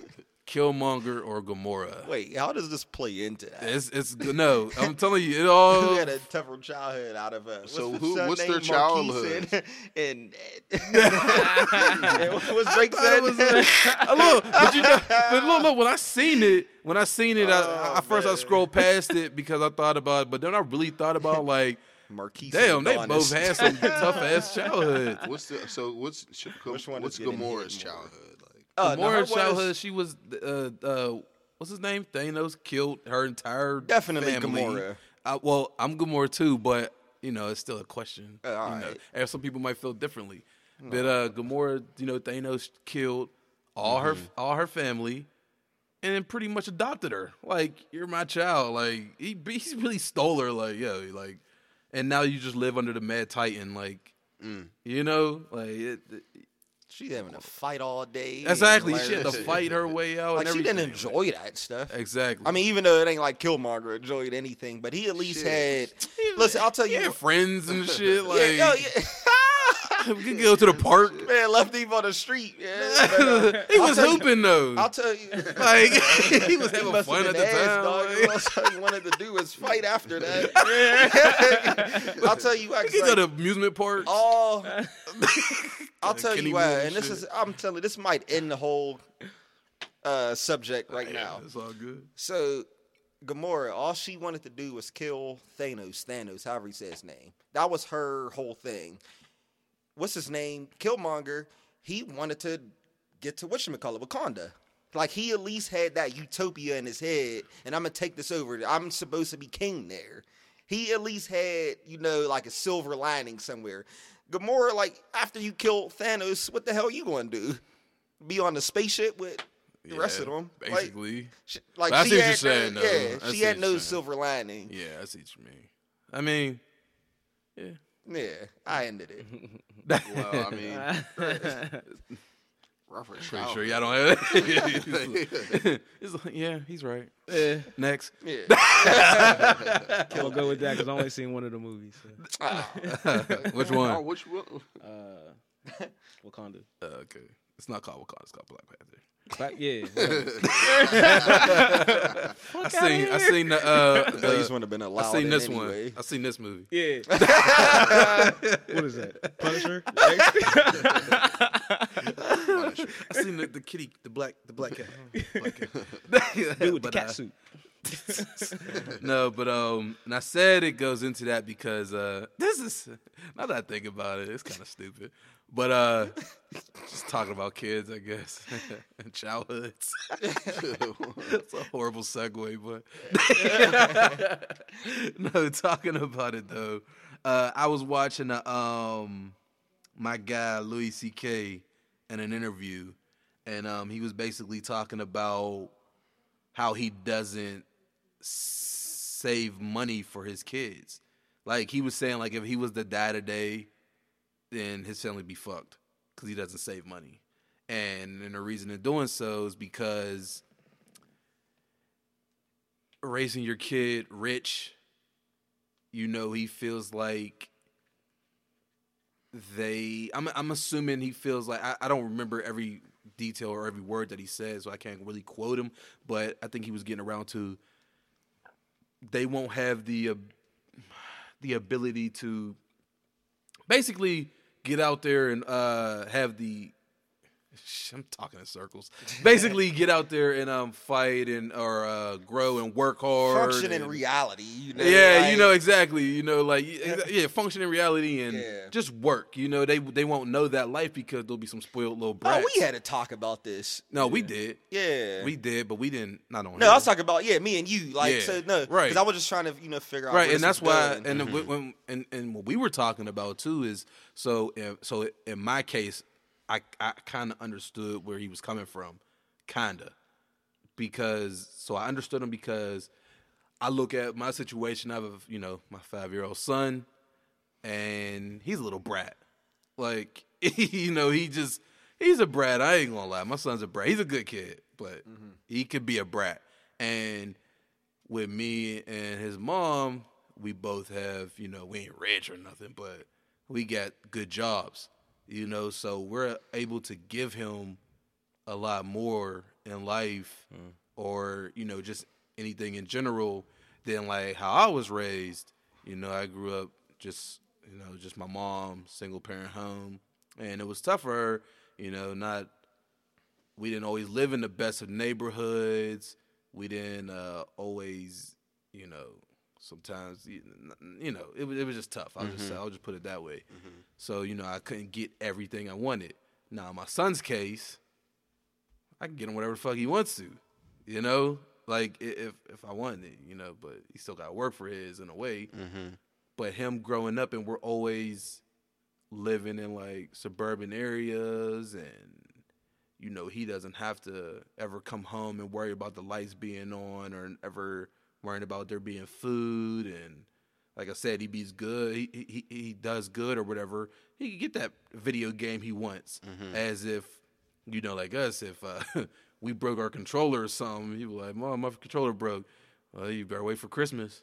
Killmonger or Gamora? Wait, how does this play into that? It's it's no. I'm telling you, it all. Who had a tougher childhood out of us? So who- what's their childhood? And, and what was Drake thought said? was a- look, but you know, but look, look, when I seen it, when I seen it, I, Oh, I first I man. scrolled past it because I thought about it, but then I really thought about like, Marquise damn, they both had some tough ass childhood. What's the so what's Which one what's is getting hit Gamora's more? childhood like? Uh, no, her Gamora's childhood, was she was uh uh what's his name? Thanos killed her entire Definitely family. Gamora. Uh, well, I'm Gamora too, but you know it's still a question. Uh, all you know, right. and some people might feel differently. But uh, Gamora, you know, Thanos killed all her Mm-hmm. all her family, and then pretty much adopted her. Like you're my child. Like he he really stole her. Like yo, like, and now you just live under the Mad Titan. Like Mm. you know, like it, it- She having to fight all day. exactly. She had to fight her way out. Like and she didn't enjoy that stuff. Exactly. I mean, even though it ain't like Killmonger enjoyed anything, but he at least Shit. had. Listen, I'll tell you. friends and shit. Like yeah, yo, yeah. we could go to the park. Man, left him on the street. Yeah, but, uh, he was hooping though. I'll tell you. like he was having must fun at the ass, time. dog. Like, All he wanted to do was fight after that. I'll tell you we could 'cause, go to amusement parks. all. I'll tell you Moore and this shit. is. I'm telling you, this might end the whole uh, subject right Yeah, now. it's all good. So, Gamora, all she wanted to do was kill Thanos. Thanos, however he says his name. That was her whole thing. What's his name? Killmonger. He wanted to get to whatchamacallit, Wakanda. Like he at least had that utopia in his head, and I'm gonna take this over. I'm supposed to be king there. He at least had, you know, like a silver lining somewhere. Gamora, like after you kill Thanos, what the hell you gonna do? Be on the spaceship with the rest of Yeah, them? Like, basically. she, like I see what you're saying, no, yeah, I she see had no saying. silver lining. yeah, I see what you mean. I mean, yeah. Yeah, I ended it. Well, I mean, Reference. Pretty childhood. sure y'all don't have It's like, yeah, he's right. Yeah, Next. Yeah. I'll go with that because I only seen one of the movies. So. Which Oh, one? which one? Uh, Wakanda. Uh, okay. It's not called Wakanda, it's called Black Panther. Black, yeah. I seen I seen the uh These the, wouldn't have been I seen in this anyway. one. I seen this movie. yeah. what is that? Punisher? I seen the, the kitty, the black, the black cat. Black cat. Dude with the But, cat uh, suit. no, but um, and I said it goes into that because uh, this is now that I think about it, it's kind of stupid. But uh, just talking about kids, I guess, and childhoods. it's a horrible segue, but no, talking about it though. Uh, I was watching a, um, my guy Louis C.K. in an interview, and um, he was basically talking about how he doesn't save money for his kids. Like he was saying, like if he was the dad today, then his family be fucked because he doesn't save money. And, and the reason in doing so is because raising your kid rich, you know, he feels like they. I'm I'm assuming he feels like I, I don't remember every detail or every word that he said, so I can't really quote him. But I think he was getting around to they won't have the uh, the ability to basically get out there and uh, have the I'm talking in circles. Basically, get out there and um fight and or uh, grow and work hard. Function in reality. You know, yeah, you know exactly. You know, like yeah, function in reality and Yeah. just work. You know, they they won't know that life because there'll be some spoiled little Oh, brats. we had to talk about this. no, we did, Yeah. we did, but we didn't. Not on. no, here. I was talking about yeah, me and you. Like Yeah, so no, right. Because I was just trying to you know figure out right and that's why going. and when, when and, and what we were talking about too is so in, so in my case i i kind of understood where he was coming from kinda because so i understood him because i look at my situation i have a you know my five year old son and he's a little brat. Like you know he just he's a brat i ain't gonna lie. My son's a brat. He's a good kid but mm-hmm. he could be a brat. And with me and his mom, we both have, you know, we ain't rich or nothing, but we got good jobs, you know, so we're able to give him a lot more in life or, you know, just anything in general than like how I was raised. You know, I grew up just, you know, just my mom, single parent home, and it was tough for her, you know, not we didn't always live in the best of neighborhoods. We didn't uh, always, you know, sometimes you know it was it was just tough. I'll just mm-hmm. I'll just put it that way. Mm-hmm. So you know I couldn't get everything I wanted. Now in my son's case, I can get him whatever the fuck he wants to, you know, like if if I wanted it, you know. But he still got to work for his in a way. Mm-hmm. But him growing up and we're always living in like suburban areas and you know, he doesn't have to ever come home and worry about the lights being on or ever worrying about there being food. And like I said, he beats good. He he he does good or whatever. He can get that video game he wants, as if you know, like us, if uh, we broke our controller or something, he was like, "Mom, my controller broke." Well, you better wait for Christmas.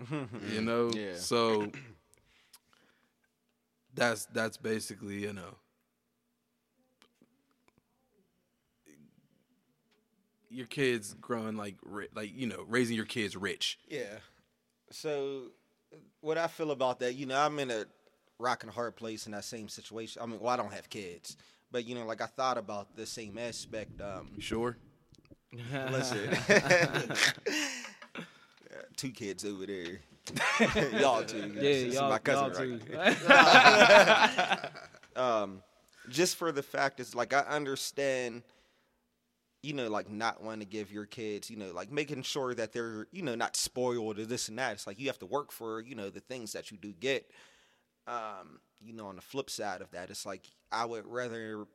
you know. Yeah. So that's that's basically you know your kids growing like ri- like you know raising your kids rich. Yeah. So, what I feel about that, you know, I'm in a rock and hard place in that same situation. I mean, well, I don't have kids, but you know, like I thought about the same aspect. Um, You sure? listen, two kids over there, y'all too. Yeah, This y'all, my cousin y'all right too. um, just for the fact is like I understand, you know, like not wanting to give your kids, you know, like making sure that they're, you know, not spoiled or this and that. It's like you have to work for, you know, the things that you do get. Um, you know, on the flip side of that, it's like I would rather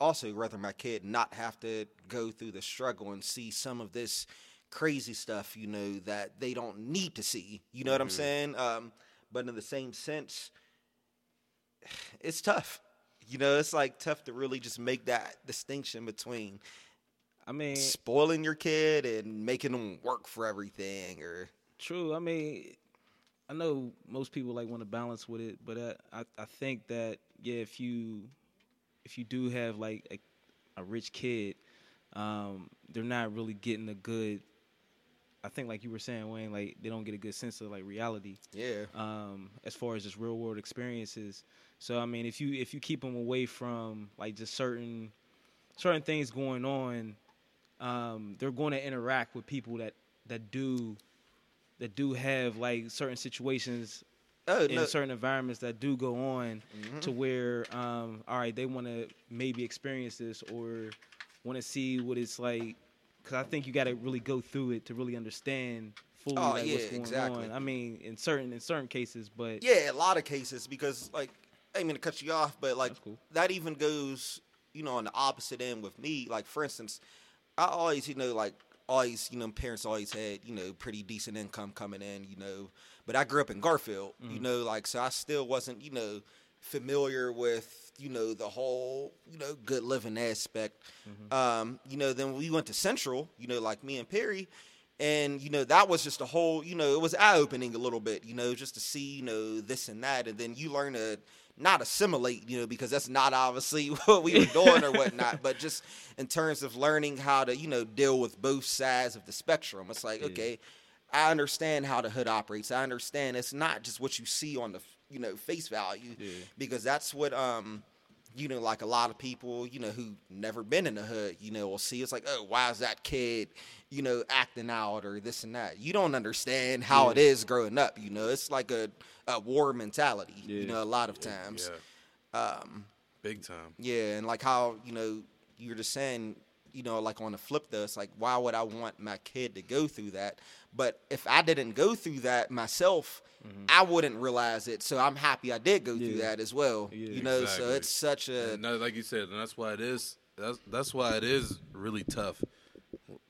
also rather my kid not have to go through the struggle and see some of this crazy stuff, you know, that they don't need to see. You know what I'm saying? Um, but in the same sense, it's tough. You know, it's like tough to really just make that distinction between I mean, spoiling your kid and making them work for everything or True. I mean, I know most people like want to balance with it, but I, I, I think that yeah, if you if you do have like a, a rich kid, um, they're not really getting a good. I think like you were saying, Wayne, like they don't get a good sense of like reality yeah. um, as far as just real world experiences. So I mean, if you if you keep them away from like just certain certain things going on, um, they're going to interact with people that that do that do have like certain situations Oh in no. certain environments that do go on to where um, all right they want to maybe experience this or want to see what it's like because i think you got to really go through it to really understand fully Oh, like yeah, what's going exactly. on i mean in certain in certain cases but Yeah, a lot of cases because like I mean to cut you off, but like cool. that even goes, you know, on the opposite end with me. Like for instance, I always, you know, like always, you know, parents always had, you know, pretty decent income coming in, you know. But I grew up in Garfield, you know, like so I still wasn't, you know, familiar with, you know, the whole, you know, good living aspect. Um, you know, then we went to Central, you know, like me and Perry, and you know that was just a whole you know it was eye opening a little bit you know just to see you know this and that and then you learn to not assimilate you know because that's not obviously what we were doing or whatnot but just in terms of learning how to you know deal with both sides of the spectrum. It's like okay i understand how the hood operates. I understand it's not just what you see on the you know face value because that's what um you know, like a lot of people, you know, who never been in the hood, you know, will see it's like, oh, why is that kid, you know, acting out or this and that. You don't understand how it is growing up, you know. It's like a, a war mentality, you know, a lot of times. Yeah, Um, big time. yeah, and like how, you know, you're just saying, you know, like on the flip though, it's like why would I want my kid to go through that? But if I didn't go through that myself, I wouldn't realize it. So I'm happy I did go through Mm-hmm. That as well. Yeah. You know, so it's such a And like you said, and that's why it is. That's that's why it is really tough.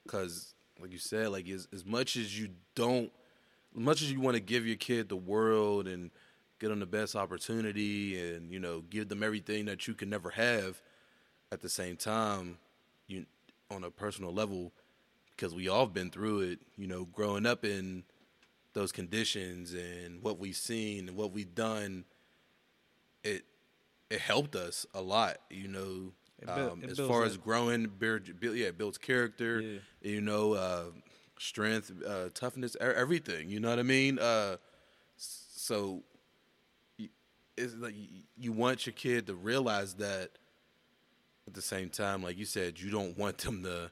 Because, like you said, like as as much as you don't, as much as you want to give your kid the world and get them the best opportunity and you know give them everything that you can never have, at the same time, you on a personal level, because we all been through it. You know, growing up in those conditions and what we've seen and what we've done, it it helped us a lot. You know, um, as far as growing, build, build, yeah, it builds character. Yeah. You know, uh, strength, uh, toughness, everything. You know what I mean? Uh, so it's like you want your kid to realize that. At the same time, like you said, you don't want them to.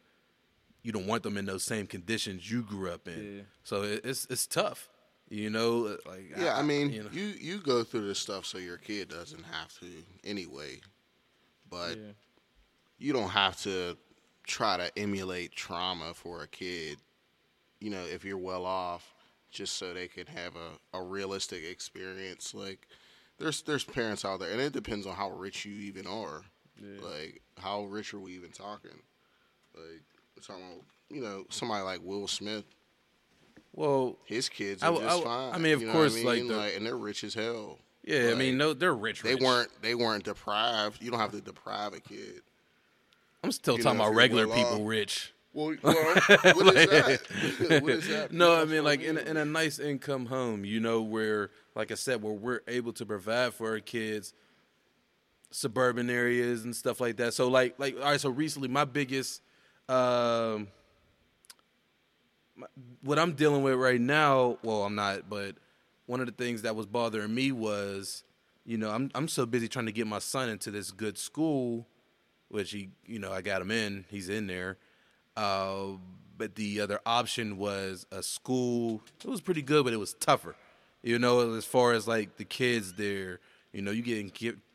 You don't want them in those same conditions you grew up in. Yeah. So it, it's it's tough. You know, like Yeah, I mean, you know. you you go through this stuff so your kid doesn't have to anyway, but Yeah. you don't have to try to emulate trauma for a kid. You know, if you're well off, just so they can have a, a realistic experience. Like, there's there's parents out there, and it depends on how rich you even are. Like, how rich are we even talking? Like, we're talking about, you know, somebody like Will Smith. well, His kids I are w- just I fine. I mean, of you know course, I like mean? the- and they're rich as hell. yeah, I mean, no, they're rich. They rich. weren't. They weren't deprived. You don't have to deprive a kid. I'm still you talking know, about regular people rich. Well, well what is that? what is that? No, I mean like in a, in a nice income home, you know, where like I said, where we're able to provide for our kids, suburban areas and stuff like that. So like like all right, so recently my biggest um what I'm dealing with right now, well, I'm not, but one of the things that was bothering me was, you know, I'm I'm so busy trying to get my son into this good school, which he, you know, I got him in, he's in there. Uh, but the other option was a school. It was pretty good, but it was tougher. You know, as far as like the kids there, you know, you getting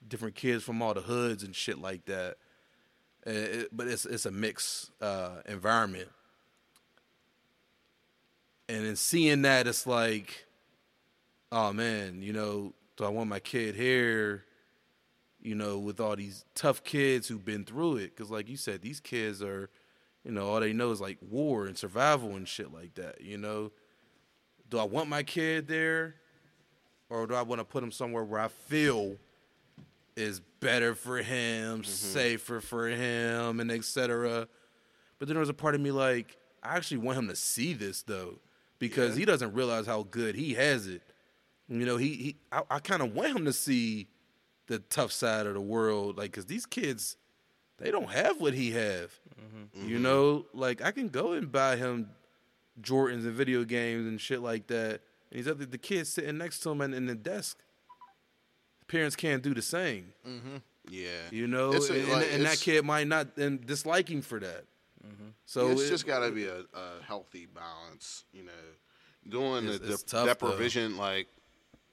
different kids from all the hoods and shit like that. It- but it's it's a mixed uh, environment, and in seeing that, it's like, oh man, you know, do I want my kid here? You know, with all these tough kids who've been through it, because like you said, these kids are, you know, all they know is like war and survival and shit like that. You know, do I want my kid there, or do I want to put him somewhere where I feel is better for him, mm-hmm. safer for him, and etc. But then there was a part of me like, I actually want him to see this though, because he doesn't realize how good he has it. You know, he, he I, I kind of want him to see the tough side of the world, like, cause these kids, they don't have what he have. Mm-hmm. You know, like I can go and buy him Jordans and video games and shit like that, and he's up there, the kids sitting next to him in, in the desk. Parents can't do the same. Mm-hmm. Yeah. You know, It's a- and, like, and that kid might not and dislike him for that. Mm-hmm. So it's it- just got to be a, a healthy balance, you know. Doing It's- the it's de- tough, though. deprivation like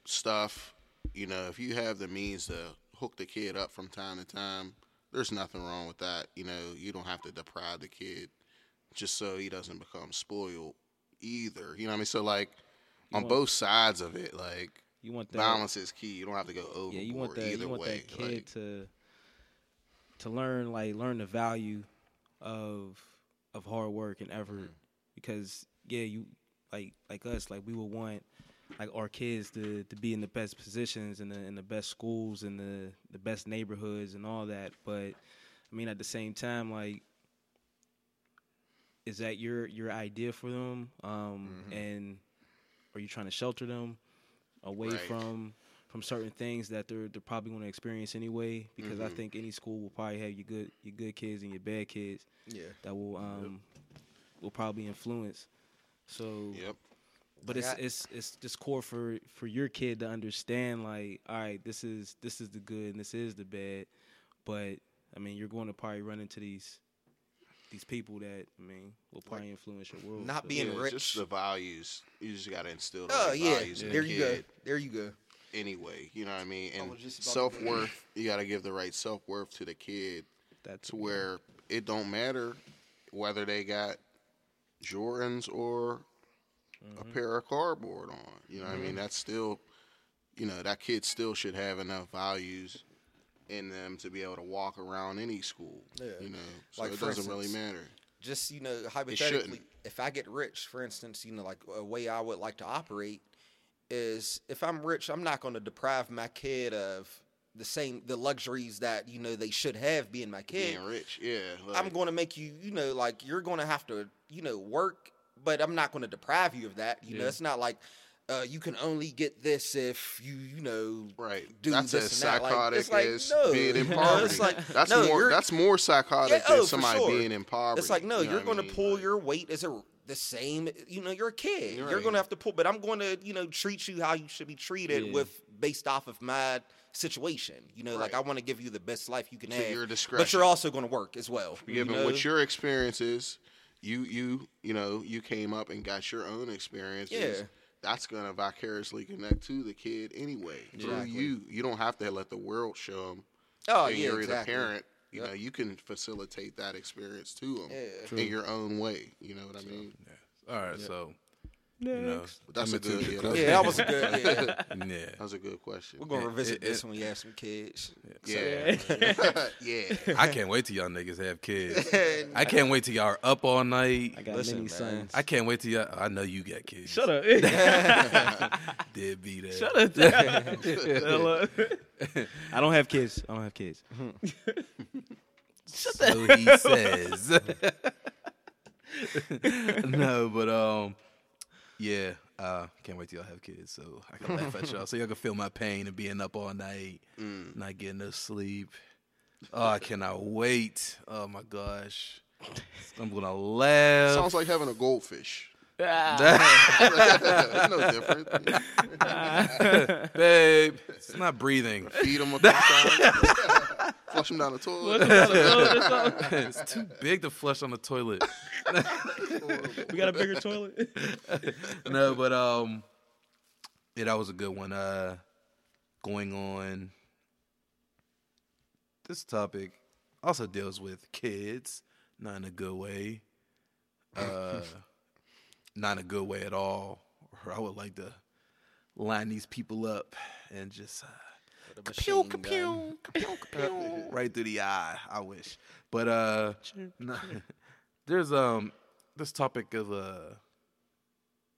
stuff, you know, if you have the means to hook the kid up from time to time, there's nothing wrong with that. You know, you don't have to deprive the kid just so he doesn't become spoiled either. You know what I mean? So like on both sides of it, like You want that balance is key. You don't have to go overboard Yeah, you want that. either You want way. that kid Like, to to learn like learn the value of of hard work and effort Mm-hmm. because yeah, you like like us like we would want like our kids to to be in the best positions and the in the best schools and the the best neighborhoods and all that. But I mean, at the same time, like. Is that your your idea for them? Um, Mm-hmm. And are you trying to shelter them away Right. from from certain things that they're they're probably going to experience anyway. Because I Mhm. think any school will probably have your good your good kids and your bad kids Yeah. that will um will probably influence. So, Yep. but it's Yeah. it's it's just core for for your kid to understand like, all right, this is this is the good and this is the bad. But I mean, you're going to probably run into these these people that I mean will probably influence your world. Not So- being Yeah, rich. Just the values. You just got to instill the Oh right yeah. values in There the you kid. go. There you go. anyway. You know what I mean? And was just about to self worth, you got to give the right self worth to the kid that's to where it don't matter whether they got Jordans or a mm-hmm. pair of cardboard on. You know what I mean? Mm-hmm. That's still, you know, that kid still should have enough values in them to be able to walk around any school. Yeah. You know, so Like, it doesn't really matter. just you know hypothetically if i get rich for instance you know like a way i would like to operate is if i'm rich i'm not going to deprive my kid of the same the luxuries that you know they should have being my kid Being rich, yeah. i'm going to make you you know like you're going to have to you know work but i'm not going to deprive you of that you know it's not like uh, you can only get this if you you know Right. do that's this as and that. Like, psychotic it's like, as no. being in You know, poverty. it's like, that's no, more that's more psychotic Yeah, oh, than for somebody sure. being in poverty. It's like no, you you're going to pull Like, your weight as a the same. You know, you're a kid. You're Right. going to have to pull, but I'm going to you know treat you how you should be treated Yeah. with based off of my situation. You know, like I want to give you the best life you can To have. your But you're also going to work as well. you given know? what your experiences, you you you know you came up and got your own experiences. Yeah. That's gonna vicariously connect to the kid anyway. Through you, you don't have to let the world show them. oh and yeah, you're exactly. the parent. You Yep. know, you can facilitate that experience to them Yeah. in your own way. You know what I mean? All right, so you know, That's a coming to good- the yeah, Yeah, that was a good. Yeah. yeah. That was a good question. We're gonna It- revisit it- this it- when we have some kids. Yeah, yeah. I can't wait till y'all niggas have kids. I can't wait till y'all are up all night. I got Listen, many sons. I can't wait till y'all. I know you got kids. Shut up. Did be that. Shut up. Hello. I don't have kids. I don't have kids. So he says. no, but um, yeah. Uh, can't wait till y'all have kids, so I can laugh at y'all, so y'all can feel my pain and being up all night, not getting no sleep. Oh, I cannot wait. Oh my gosh, I'm gonna laugh. Sounds like having a goldfish. That- no different. babe. It's not breathing. Feed them a couple times. Flush them down the toilet. it's too big to flush on the toilet. we got a bigger toilet. no, but um, yeah, that was a good one. Uh, going on. This topic also deals with kids, not in a good way. Uh, not in a good way at all. Or I would like to line these people up and just. Uh, With a machine gun. right through the eye. I wish, but uh, no, there's um this topic of uh,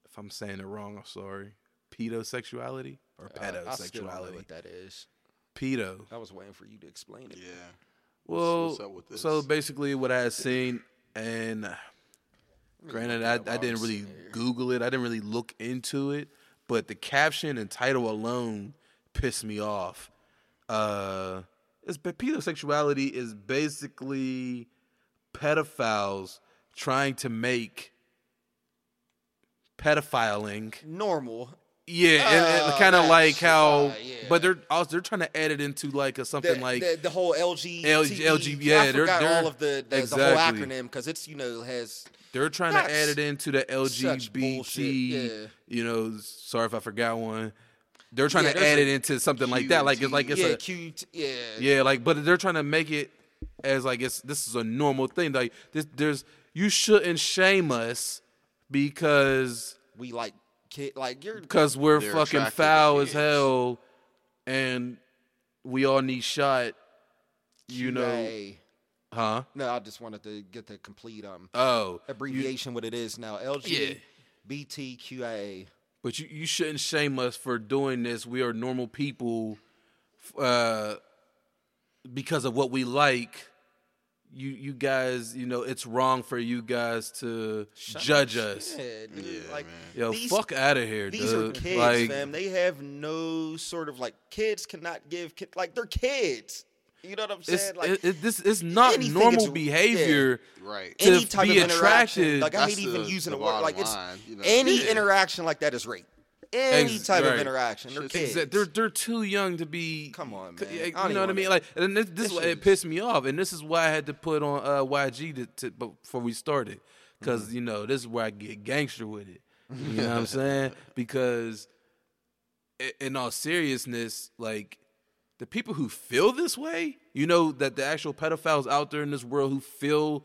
if I'm saying it wrong, I'm sorry. Pedosexuality or Uh, I still don't know what that is. pedo. I was waiting for you to explain it. Yeah. Well, what's up with this? so basically, what I had seen, and granted, I, I didn't really. Google it. I didn't really look into it, but the caption and title alone pissed me off. Uh, it's pedosexuality is basically pedophiles trying to make pedophiling Normal. Yeah, and, Oh, kind of like how, uh, yeah. but they're also they're trying to add it into like a something The, like the, the whole LG, LG LG yeah, I they're- they're- all of the the, the exactly. whole acronym because it's you know has They're trying to add it into the LGBT. yeah. You know, sorry if I forgot one. They're trying Yeah, to add it into something like that. Like it's like it's yeah a Q yeah yeah, like but they're trying to make it as like it's this is a normal thing. Like this, there's you shouldn't shame us because we like kid like you're because we're fucking foul as hell, and we all need shot. You know, QA. huh? No, I just wanted to get the complete um Oh, you- abbreviation what it is now. Yeah. LGBTQIA. But you, you shouldn't shame us for doing this. We are normal people uh, because of what we like. You you guys, you know, it's wrong for you guys to judge us. Yeah, dude. Yeah, like man. Yo, these, fuck out of here, These dude. are kids, like, fam. They have no sort of like kids cannot give kid, like they're kids. You know what I'm it's saying? Like it, it, this it's not anything normal is- behavior. Right. to any type be of interaction. attracted- Like I That's hate even using the the, word. Like it's line, you know? any Yeah. interaction like that is rape. Any Ex- type right. of interaction. They're kids. Exa- They're they're too young to be. Come on, man. You know what I mean? Like, and this, this This is why shit pissed me off, and this is why I had to put on uh, YG to, to before we started, because Mm-hmm. you know this is where I get gangster with it. You know what I'm saying? Because in all seriousness, like the people who feel this way, you know that the actual pedophiles out there in this world who feel,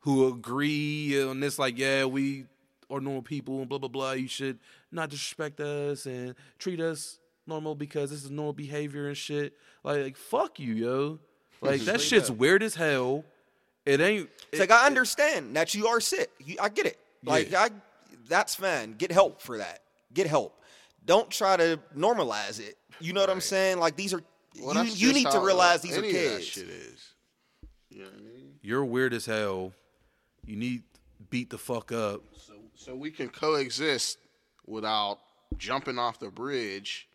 who agree on this, like yeah, we are normal people and blah blah blah. You should not disrespect us and treat us normal because this is normal behavior and shit. Like, like fuck you, yo. Like that shit's up. weird as hell. It ain't. It's like I understand that you are sick. You, I get it. Like Yeah. I, that's fine. Get help for that. Get help. Don't try to normalize it. You know what I'm saying? Like these are. Well, you that's you just need to how uh, realize these are any of that kids. shit is. You know what I mean? you're weird as hell. You need beat the fuck up. So, so we can coexist without jumping off the bridge.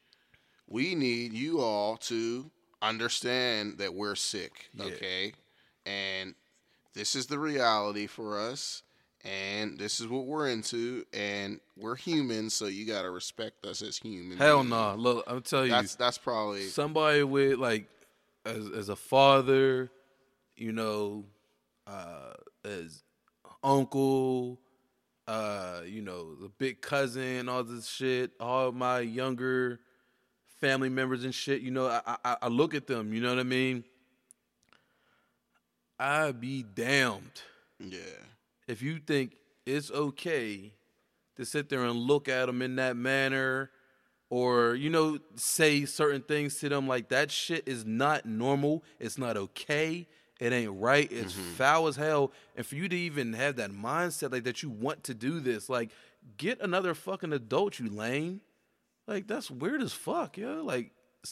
We need you all to understand that we're sick, okay? And this is the reality for us, and this is what we're into, and we're humans, so you gotta respect us as humans. Hell no. Look, I'm telling you. That's that's probably somebody with like as as a father, you know, uh as uncle, uh, you know, the big cousin, all this shit, all my younger family members and shit, you know, I I, I look at them, you know what I mean? I be damned yeah. if you think it's okay to sit there and look at them in that manner or you know say certain things to them like that shit is not normal it's not okay it ain't right it's mm-hmm. foul as hell and for you to even have that mindset like that you want to do this like get another fucking adult you lame like that's weird as fuck yo like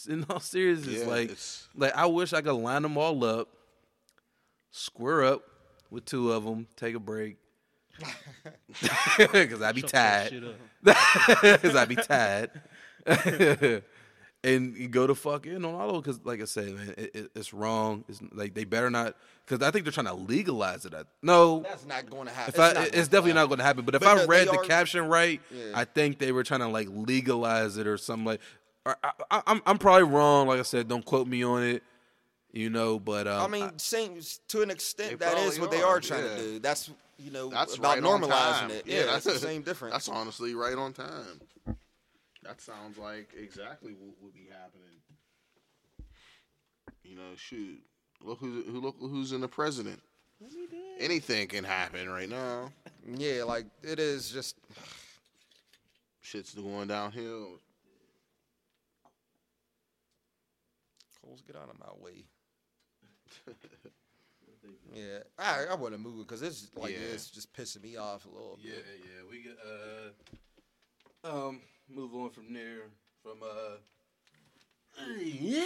in all seriousness Yeah, like it's- like i wish i could line them all up square up with two of them, take a break. Because I'd be tired. Shit up. Because I'd be tired. And you go to fuck in on all of Because, like I said, man, it, it, it's wrong. It's like they better not. Because I think they're trying to legalize it. I- No, That's not going to happen. if I, not it's definitely fly. not going to happen. But if But I read the are- caption right, Yeah. I think they were trying to like legalize it or something like. Or I, I, I'm I'm probably wrong. Like I said, don't quote me on it. You know, but um, I mean, same to an extent. That is probably what they are, are trying yeah. to do. That's you know That's about right normalizing time. it. Yeah, that's the same difference. That's honestly right on time. That sounds like exactly what would be happening. You know, shoot, look who who look who's in the president. Anything can happen right now. yeah, like it is just Shit's going downhill. Coles, get out of my way. yeah, I I want to move it because it's like Yeah. it's just pissing me off a little. Yeah, bit. Yeah, yeah. We get uh um move on from there from uh yeah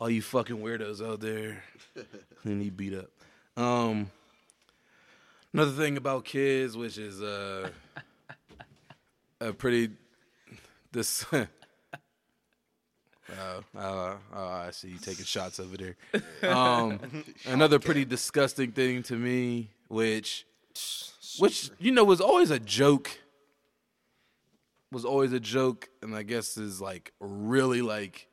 all you fucking weirdos out there and he beat up. Um, another thing about kids, which is uh, a pretty this. Uh, uh, uh, I see you taking shots over there. Um, another pretty disgusting thing to me, which, which you know was always a joke. Was always a joke, and I guess is like really like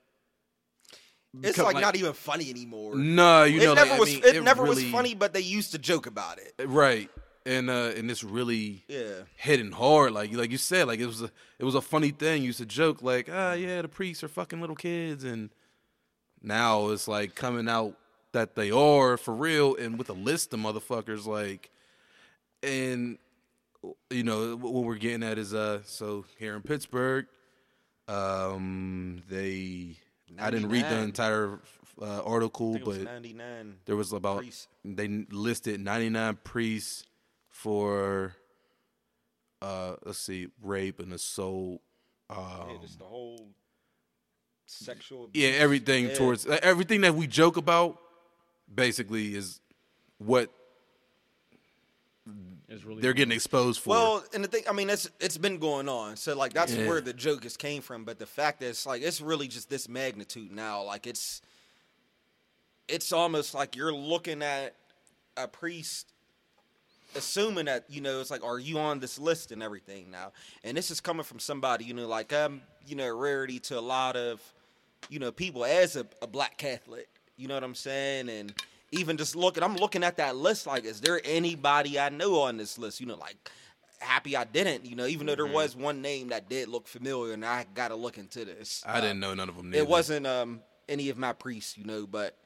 It's become, like, not even funny anymore. no, you it know, never like, I was. mean, it, never was funny, but they used to joke about it. right? And uh, and it's really Yeah. hitting hard, like like you said, like it was a it was a funny thing. You used to joke like, ah, yeah, the priests are fucking little kids, and now it's like coming out that they are for real, and with a list of motherfuckers, like, and you know what we're getting at is uh, so here in Pittsburgh, um, they I didn't read the entire uh, article, think it was but 99. there was about priests. they listed 99 priests for uh let's see rape and assault um yeah, just the whole sexual. yeah everything Yeah. towards everything that we joke about basically is what It's really they're getting exposed for Well, and the thing, I mean, it's it's been going on. So like that's Yeah. where the joke is came from. But the fact that it's like it's really just this magnitude now. Like it's it's almost like you're looking at a priest assuming that you know it's like are you on this list and everything now and this is coming from somebody you know like um you know rarity to a lot of you know people as a, a black catholic you know what i'm saying and even just looking i'm looking at that list like is there anybody i know on this list you know like happy i didn't you know even though there was one name that did look familiar and i gotta look into this i Uh, didn't know none of them it wasn't um any of my priests you know but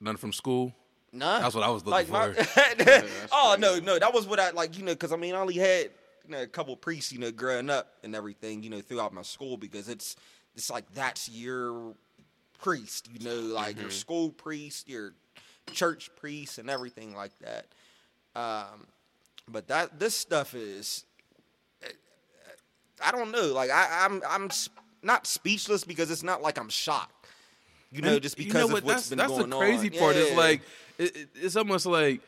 none from school Nah, That's what I was looking like for. My, oh no, no, that was what I like. You know, because I mean, I only had you know a couple priests, you know, growing up and everything, you know, throughout my school because it's it's like that's your priest, you know, like Mm-hmm. your school priest, your church priests and everything like that. Um, but that this stuff is, I don't know, like I, I'm I'm not speechless because it's not like I'm shocked. You know, And just you because know of what? what's that's, been that's going the crazy on. part is Yeah. like it, it- it's almost like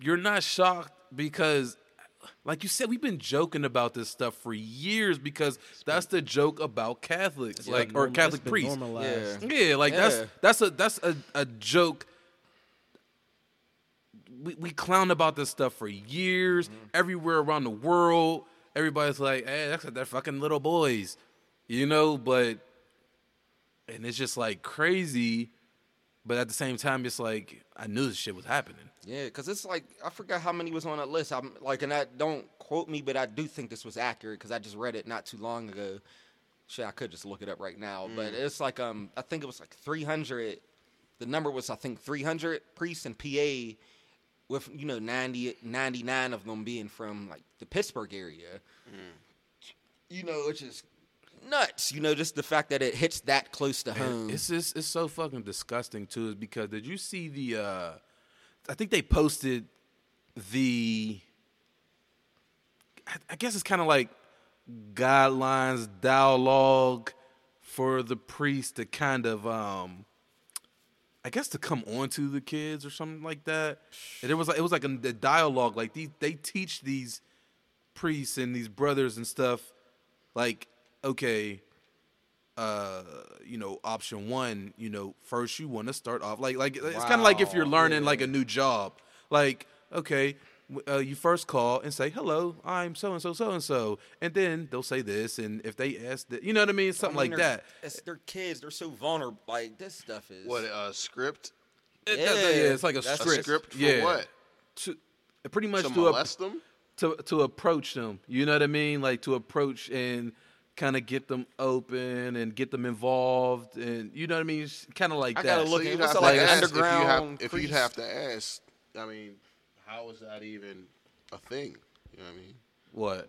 you're not shocked because like you said we've been joking about this stuff for years because that's the joke about catholics like or catholic priests. Yeah. yeah like Yeah. that's that's a that's a, a joke we, we clown about this stuff for years Mm-hmm. everywhere around the world everybody's like hey that's they're fucking little boys you know but and it's just like crazy but at the same time it's like i knew this shit was happening Yeah, because it's like I forgot how many was on that list. I'm like, and I don't quote me, but I do think this was accurate because I just read it not too long ago. Shit, I could just look it up right now, but it's like um, I think it was like 300. The number was I think 300 priests and PA, with you know 90 99 of them being from like the Pittsburgh area. You know, which is nuts. You know, just the fact that it hits that close to home. it's just it's so fucking disgusting too is because did you see the uh i think they posted the i, I guess it's kind of like guidelines dialogue for the priest to kind of um I guess to come onto the kids or something like that. And it was like it was like a, a dialogue. Like these, they teach these priests and these brothers and stuff. Like, okay, uh, you know, option one, you know, first you want to start off like like it's kind of like if you're learning yeah. like a new job. Like, okay, uh, you first call and say hello, I'm so and so so and so, and then they'll say this, and if they ask, that, you know what I mean, something I mean, like they're- that. It's their kids. They're so vulnerable. Like this stuff is What uh, script? It- Yeah, that- that- yeah, it's like a that's- A script. script for yeah. what? To, pretty much To to, a, molest them? to to approach them. You know what I mean? Like to approach and kind of get them open and get them involved, and you know what I mean? Kind of like I that. gotta look So at- you'd have that, to like, ask if you have underground if you'd have to ask. I mean, how is that even a thing? You know what I mean? What?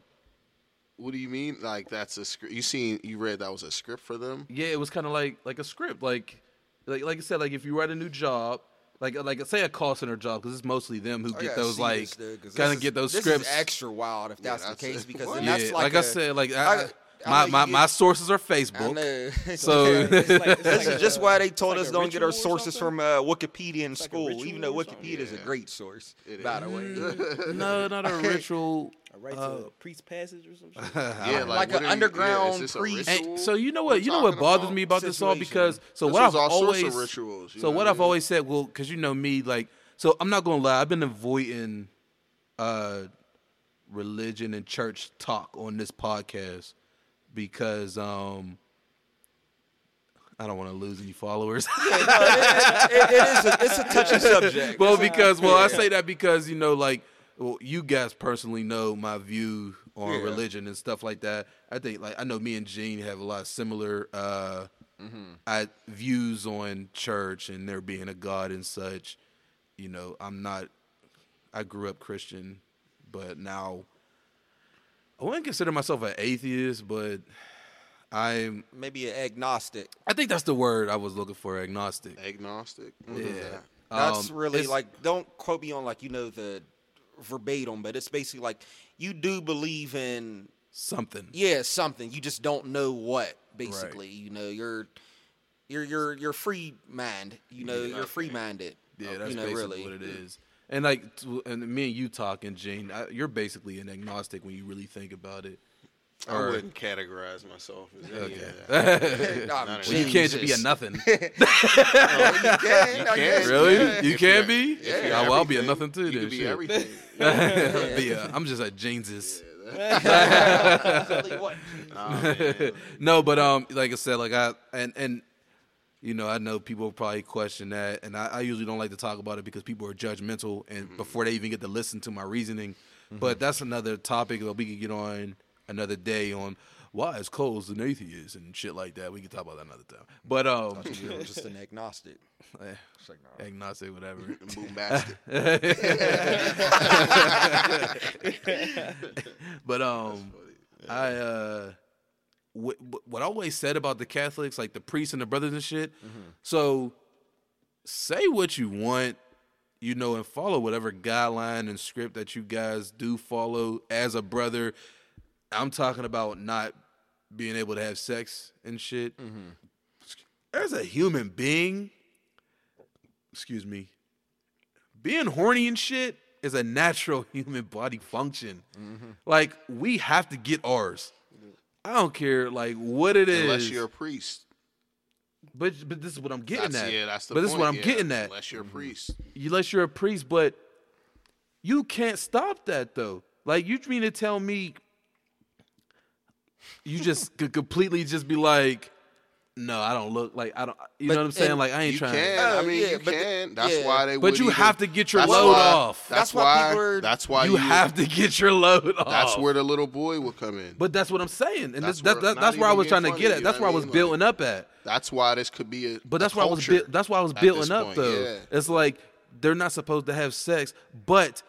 What do you mean? Like that's a script? You seen? You read that was a script for them? Yeah, it was kind of like like a script. Like like like I said, like if you write a new job. Like, like say a call center job because it's mostly them who I get those like this, dude, 'cause kind of get those this scripts. Is extra wild if Yeah, that's, that's the case it. because then yeah, that's like, like, I a- said, like I, I- I my my, you my sources are I Facebook. know. So It's like- it's This like is just a- why they told like us a don't get our ritual or sources something? from uh, Wikipedia in like a school, even ritual though or something? Wikipedia is a great source. It by the way, no, not a ritual. A right to Uh, a priest passage or something. Yeah, Like like, an are you- underground yeah, is this a priest. ritual? And so you know what you know Talking what bothers about me about this all situation. because so This what was I've all sorts of always rituals, you so know what what I I've mean? always said well because you know me like so I'm not gonna lie I've been avoiding uh religion and church talk on this podcast because um I don't want to lose any followers. it, it- it is a, it's a touchy subject. well, because well, I say that because you know, like, well, you guys personally know my view on Yeah. religion and stuff like that. I think, like, I know me and Gene have a lot of similar uh, I, views on church and there being a God and such. You know, I'm not. I grew up Christian, but now I wouldn't consider myself an atheist, but I'm. Maybe an agnostic. I think that's the word I was looking for, agnostic. agnostic. Yeah. That's Um, really like don't quote me on like you know the verbatim, but it's basically like you do believe in something. yeah something you just don't know what basically you know you're you're you're you're free mind you know you're free minded Yeah, that's you know basically really what it is. And like, and me and you talking, Gene, I, you're basically an agnostic when you really think about it. I Or- wouldn't categorize myself as any Okay. of that. Nah, Well, you can't just be a Jesus. nothing. you can, I guess. really? Yeah, you if can you're- be? if you're Oh, well, I'll be a nothing too. You then. could be shit. everything. Be a- I'm just a James's. Tell you what. Nah, man. no, but um, like I said, like I and and you know, I know people probably question that, and I, I usually don't like to talk about it because people are judgmental, and before they even get to listen to my reasoning. But that's another topic that we could get on another day on why is Coles an atheist and shit like that. We can talk about that another time. But um, just an agnostic eh, like, nah. agnostic, whatever. But um, I uh, what, what I always said about the Catholics, like the priests and the brothers and shit. Mm-hmm. So say what you want, you know, and follow whatever guideline and script that you guys do follow as a brother. I'm talking about not being able to have sex and shit. Mm-hmm. As a human being, excuse me, being horny and shit is a natural human body function. Mm-hmm. Like we have to get ours. I don't care like what it is. Unless you're a priest. but but this is what I'm getting That's, at. yeah, that's the but this is what I'm yeah, getting at. Unless you're a priest. Unless you're a priest, but you can't stop that though. Like you mean to tell me you just could completely just be like, no, I don't look like I don't. You But- know what I'm saying? Like I ain't You trying. can. Oh, I mean, yeah, you but the- can. That's yeah. why they. But would you even- have to get your load why- off. That's, That's why why. are- that's why you, you, have to get your load off. That's where the little boy will come in. But that's what I'm saying, and That's this, where- that, that's where I was trying to get at. That's where I was building up at. that's why this could be a. But that's why I was that's why I was building up though. It's like they're not supposed to have sex, but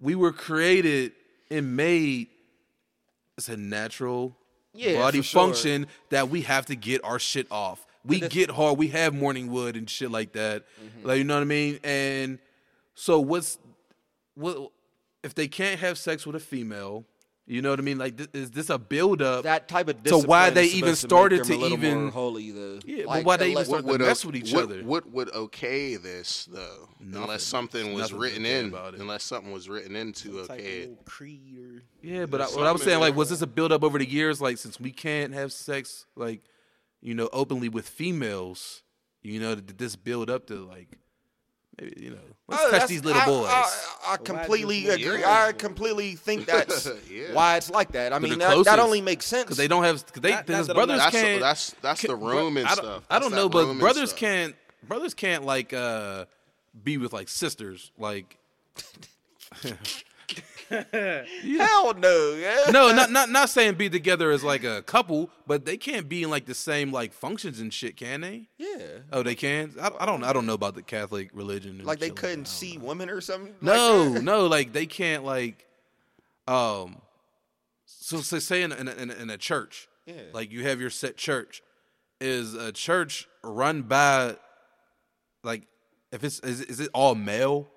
we were created and made it's a natural Yeah, body for sure. function that we have to get our shit off. We get hard, we have morning wood and shit like that. Mm-hmm. Like you know what I mean? And so what's what if they can't have sex with a female? You know what I mean? Like, th- is this a build up? that type of So why they even started make them to even- holy though Yeah, but why they even unless- start to would mess o- with each what, other. What would okay this though? Nothing. Unless something was Nothing's written in. about it. Unless something was written into Some type of okay. creed or Yeah, but I, what I was saying, like, was this a build up over the years? Like, since we can't have sex, like, you know, openly with females, you know, did this build up to like, maybe, you know, let's Oh, touch these little I- boys. I, I, why completely just- agree. Yeah. I completely think that's Yeah. why it's like that. I mean, that, that only makes sense. Because they don't have, because they, Not- not because brothers not- That's can't. that's that's the can't- room and I don't, stuff. I don't know, but brothers stuff. can't, brothers can't like uh be with like sisters, like. Hell no. Yeah. no, not not not saying be together as like a couple, but they can't be in like the same like functions and shit, can they? Yeah. Oh, they can. I, I don't. I don't know about the Catholic religion. Like they couldn't. See women or something. No, like no, like they can't like, um, so, so say in a, in, in, in a church, Yeah. like you have your set church, is a church run by, like, if it's is, is it all male?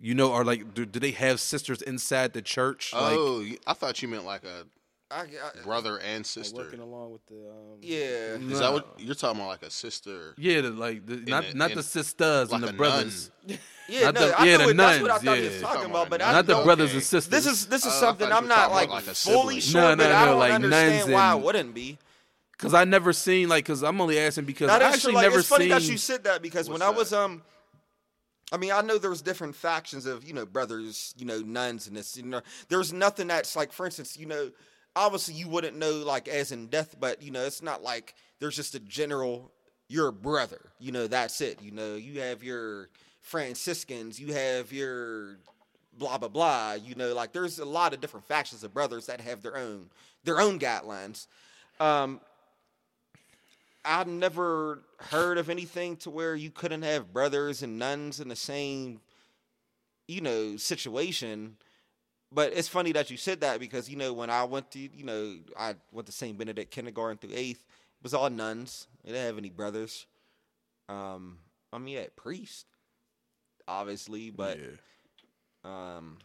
You know, or like, do, do they have sisters inside the church? Oh, you- I thought you meant like a I, I, brother and Like sister. working along with the um, yeah. Is that what you're talking about? Like a sister? Yeah, the, like the, not a- not the sisters like and the brothers, Yeah, Not no, the- I yeah, know the it, that's what I nuns, thought he yeah. was You're talking talking about, about but nuns. I not the don't- brothers and sisters. This is this is I something I'm not like, like fully sure, No, no, but I don't like understand nuns why it and- wouldn't be. because I never seen like because I'm only asking because I actually true. Like, never it's funny that you said that because when I was um, I mean, I know there's different factions of you know brothers, you know nuns, and this. You know, there's nothing that's like, for instance, you know, obviously you wouldn't know like as in death, but you know, it's not like there's just a general. You're brother, you know. That's it. You know, you have your Franciscans, you have your blah blah blah. You know, like there's a lot of different factions of brothers that have their own their own guidelines. Um, I've never heard of anything to where you couldn't have brothers and nuns in the same, you know, situation. But it's funny that you said that because you know when I went to you know I went to Saint Benedict kindergarten through eighth it was all nuns. They didn't have any brothers. Um, I mean, yeah, priest, obviously, but Yeah. um,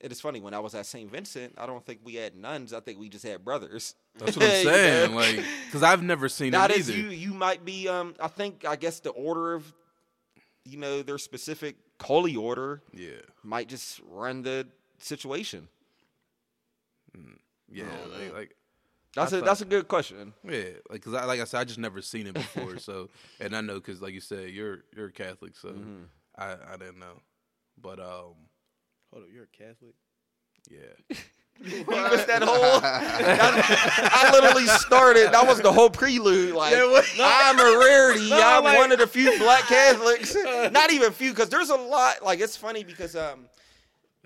it is funny when I was at Saint Vincent. I don't think we had nuns. I think we just had brothers. That's what I'm You know? saying. Like, because I've never seen That it is either. you. You might be. Um, I think. I guess the order of, you know, their specific holy order Yeah, might just run the situation. yeah. Like, like That's I a thought- that's a good question. yeah, like because I, like I said, I just never seen it before. so, and I know because like you said, you're you're a Catholic, so Mm-hmm. I I didn't know, but um, Hold up, you're a Catholic. yeah. You missed that whole. that- I literally started. That was the whole prelude. Like I'm a rarity. I'm like- one of the few black Catholics. Not even few, because there's a lot. Like it's funny because um,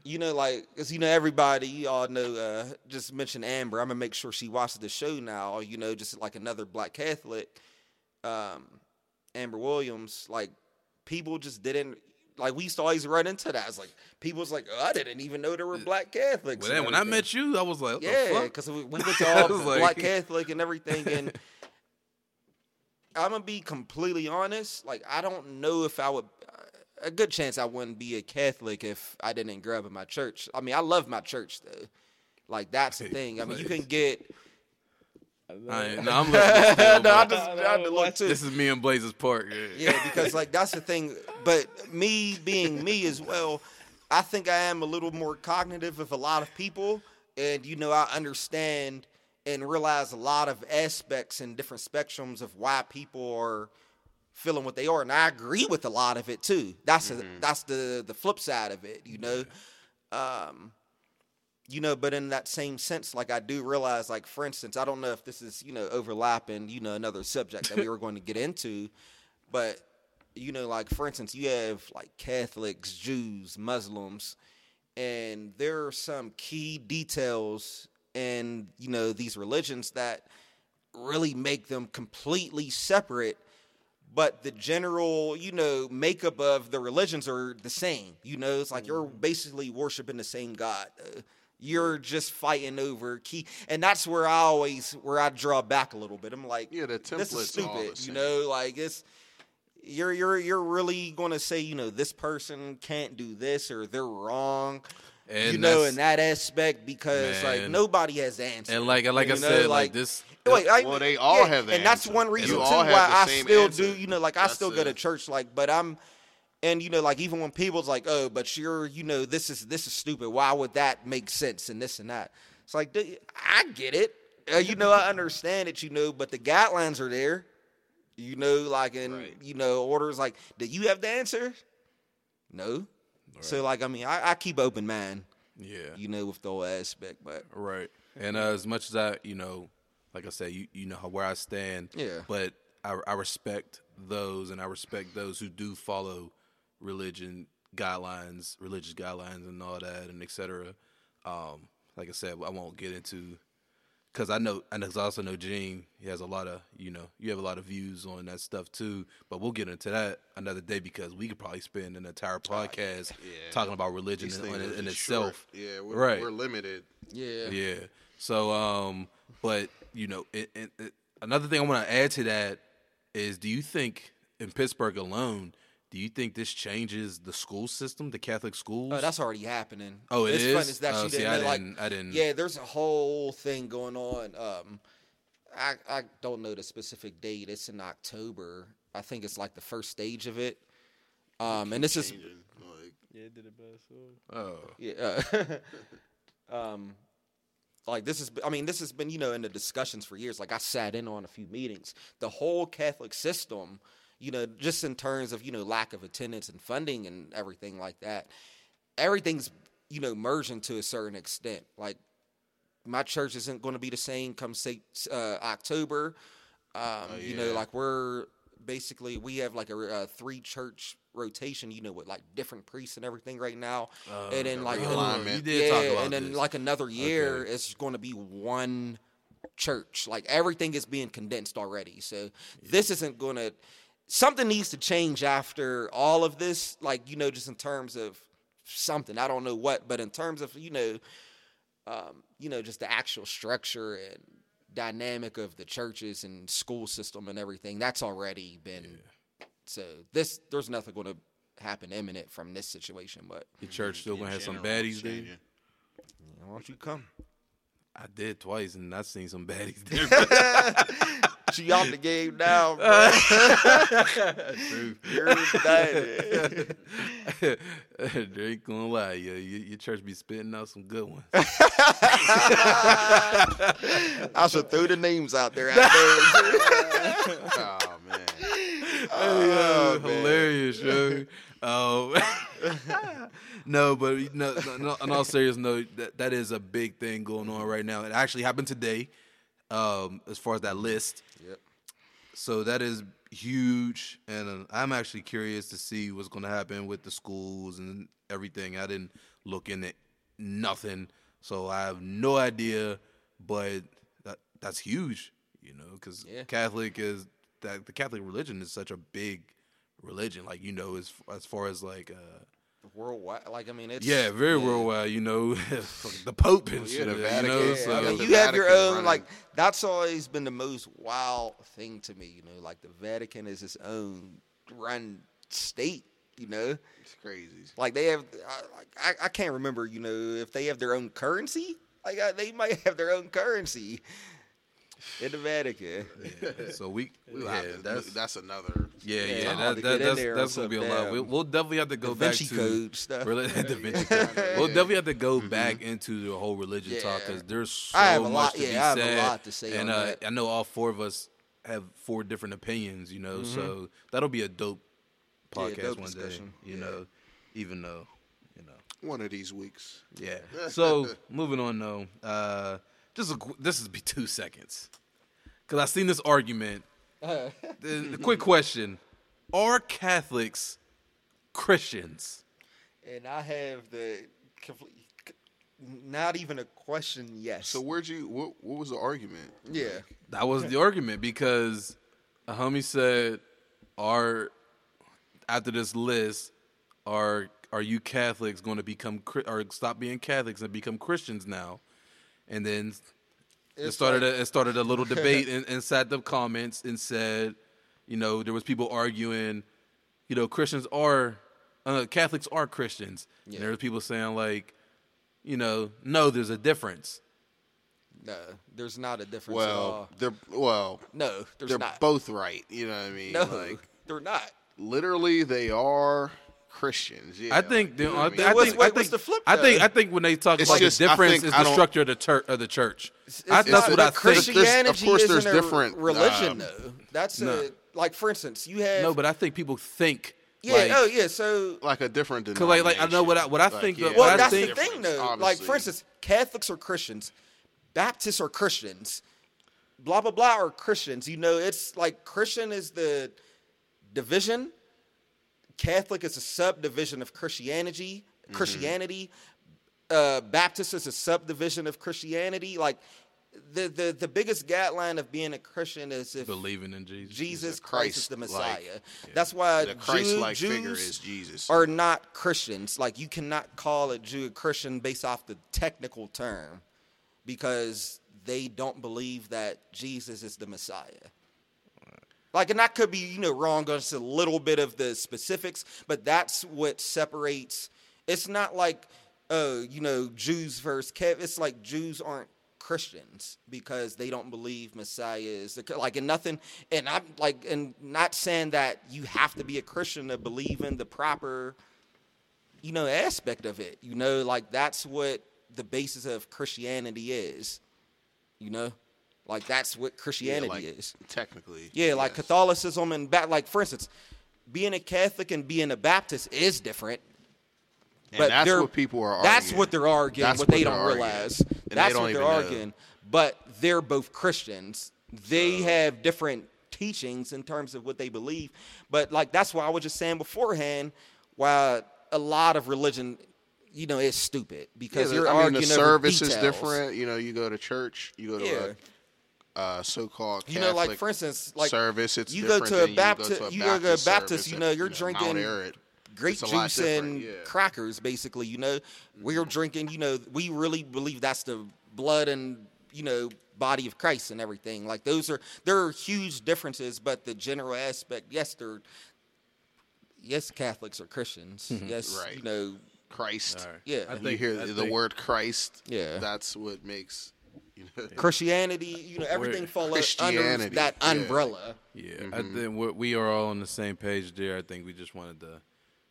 you know, like because you know everybody, you all know. Uh, just mention Amber. I'm gonna make sure she watches the show now. You know, just like another black Catholic. Um, Amber Williams. Like people just didn't. Like we used to always run into that. It's like people's like, oh, I didn't even know there were black Catholics. Well, then when I met you, I was like, what Yeah, fuck? because we, we went to all was like- black Catholic and everything, and I'm gonna be completely honest. Like, I don't know if I would. A good chance I wouldn't be a Catholic if I didn't grow up in my church. I mean, I love my church though. Like that's the thing. I mean, you can get. I ain't- no, I'm listening. Still, no, I just I had to look too. this is me and Blazers Park. Yeah, Yeah, because like that's the thing. But me being me as well, I think I am a little more cognitive of a lot of people, and you know I understand and realize a lot of aspects and different spectrums of why people are feeling what they are, and I agree with a lot of it too. That's a, that's the the flip side of it, you know. Um, you know, but in that same sense, like I do realize, like for instance, I don't know if this is you know overlapping, you know, another subject that we were going to get into, but you know, like for instance, you have like Catholics, Jews, Muslims, and there are some key details in you know these religions that really make them completely separate but the general, you know, makeup of the religions are the same. You know, it's like you're basically worshiping the same God. Uh, you're just fighting over key, and that's where I always where I draw back a little bit. I'm like, Yeah, the this is template's all the stupid. You know, like it's you're you're you're really gonna say, you know, this person can't do this or they're wrong. And you know, in that aspect, because like nobody has the answer. and like like I know, said, like this. Wait, I, Well, they all have the and that's one reason too why I still answer. do. You know, like I That's still go to church, like, but I'm, and you know, like even when people's like, oh, but you're, you know, this is this is stupid. Why would that make sense and this and that? It's like dude, I get it. Uh, you know, I understand it. You know, but the guidelines are there. You know, like in you know orders. Like, do you have the answer? No. So like, I mean, I, I keep open mind. Yeah. You know, with the whole aspect, but Right. And uh, as much as I, you know, like I said, you you know where I stand. Yeah. But I I respect those, and I respect those who do follow religion guidelines, religious guidelines, and all that, and et cetera. Um, like I said, I won't get into because I know, and 'cause I also know Gene. He has a lot of, you know, you have a lot of views on that stuff too. But we'll get into that another day because we could probably spend an entire podcast talking about religion These in, in, in itself. short. Yeah, we're, Right. we're limited. yeah, Yeah. So, um, but you know, it, it, it, another thing I want to add to that is, do you think in Pittsburgh alone, Do you think this changes the school system, the Catholic schools? Oh, that's already happening. Oh, it it's is? Fun is that Oh, you see, didn't I like, didn't- I didn't- Yeah, there's a whole thing going on. Um, I I don't know the specific date. It's in October. I think it's like the first stage of it. Um, and this is like, Yeah, it did it best. So. oh, yeah. um, like this is, I mean, this has been, you know, in the discussions for years. Like I sat in on a few meetings. The whole Catholic system, you know, just in terms of you know lack of attendance and funding and everything like that, everything's you know merging to a certain extent. Like my church isn't going to be the same come say uh, October. Um, You know, like we're basically we have like a, a three church rotation. You know, with like different priests and everything right now, and then like realignment. Oh, you did talk yeah, about and then this. like another year, Okay. it's going to be one church. Like everything is being condensed already. So this isn't going to. Something needs to change after all of this. Like you know, just in terms of something. I don't know what, but in terms of you know, um, you know, just the actual structure and dynamic of the churches and school system and everything. That's already been. So this, there's nothing going to happen imminent from this situation. But the church still gonna have some baddies there. changing. why don't you come? I did twice, and I seen some baddies there. She out the game now, bro. You're done. they ain't gonna lie, yeah, your, your church be spitting out some good ones. I should throw the names out there. Out there. Oh man. Oh, hilarious, yo. Um, no, but no, no, no, in all serious note, that, that is a big thing going on right now. It actually happened today, um, as far as that list. Yep. So that is huge, and uh, I'm actually curious to see what's going to happen with the schools and everything. I didn't look into nothing, so I have no idea. But that that's huge, you know, because Yeah. Catholic is that the Catholic religion is such a big religion. Like you know, as as far as like. Uh, Worldwide, like I mean, it's yeah, very yeah. worldwide. You know, the Pope and Well, shit. the you Vatican, know, yeah, so I mean, you have your own running- like that's always been the most wild thing to me. You know, like the Vatican is its own run state. You know, It's crazy. like they have. I, like I, I can't remember. You know, if they have their own currency. Like uh, they might have their own currency in the Vatican. so we, We'll yeah, have that's that's another. Yeah, Yeah, yeah, that, that, that's that's on gonna be a lot. We'll, we'll definitely have to go Da back Vinci to Code stuff. Reli- Da Vinci Code. We'll definitely have to go back into the whole religion talk because there's so I have a much lot- to yeah, be I have a said. lot to say and uh. I know all four of us have four different opinions. You know, so that'll be a dope Mm-hmm. Yeah, podcast dope one discussion. day. You know, even though, you know. One of these weeks. Yeah. So moving on though, uh, just a, this is be two seconds because I seen this argument. the, the quick question: Are Catholics Christians? and I have the complete, not even a question. Yes. So where'd you? What, what was the argument? yeah. That was the argument because a homie said, "Are after this list, are are you Catholics going to become or stop being Catholics and become Christians now?" And then it started like- a, it started a little debate in, inside the comments and said, you know, there was people arguing, you know, Christians are uh, Catholics are Christians. Yeah. And there was people saying like, you know, no, there's a difference. No, there's not a difference at Well, all. they're well, No, there's they're not. both right. You know what I mean? no, Like they're not. literally, they are Christians. Yeah, I think like, the, you know I, what think, I I what's- think, wait, I think, the flip, I think? I think when they talk It's about just- the difference is the structure of the church of the church. It's I, that's not- what but I think. Christianity Of course, there's isn't a different, religion, um, though. That's no. a like, for instance, you have No, but I think people think. yeah, like, oh yeah. So like a different Cause like- like, I know what I- what I denomination. think Like, that- what well, I that's think- the thing, difference, though. Like, for instance, Catholics are Christians, Baptists are Christians, blah blah blah are Christians. You know, it's like Christian is the division. Catholic is a subdivision of Christianity. Mm-hmm. Christianity. Uh, Baptist is a subdivision of Christianity. Like the the the biggest guideline of being a Christian is if believing in Jesus. Jesus Christ, is the like- Messiah. That's why the Jew- Christ-like Jews figure is Jesus. are not Christians. Like you cannot call a Jew a Christian based off the technical term because they don't believe that Jesus is the Messiah. Like, and that could be, you know, wrong on just a little bit of the specifics, but that's what separates. It's not like, uh, you know, Jews versus Kev. It's like Jews aren't Christians because they don't believe Messiah is the, like, and nothing. And I'm like, and not saying that you have to be a Christian to believe in the proper, you know, aspect of it. You know, like that's what the basis of Christianity is. You know, like that's what Yeah, Christianity like, is. Technically. Yeah, like yes. Catholicism and ba- like for instance, being a Catholic and being a Baptist is different. And but that's what people are That's what they're arguing. That's what what they don't arguing. realize. And they That's don't what they're even know. arguing. But they're both Christians. They have different teachings in terms of what they believe. But like that's why I was just saying beforehand, why a lot of religion, you know, is stupid because Yeah, you're I mean, arguing the service is different. You know, you go to church, you go to Yeah. a uh, so-called You Catholic know, like for instance, like service. It's you go to a Baptist, go to a you go to a Baptist Baptist, service you know, you're Mount drinking Arrowhead. grape It's a lot juice and yeah. crackers, basically. You know, we're drinking. You know, we really believe that's the blood and you know body of Christ and everything. Like those are there are huge differences, but the general aspect, yes, they're yes, Catholics are Christians. Yes, Mm-hmm. Right. you know, Christ. All right. yeah. I You hear I the think- word Christ. Yeah. That's what makes you know. Christianity, you know, everything falls under Christianity, that yeah. umbrella. Yeah, I think we're, we are all on the same page there. I think we just wanted to.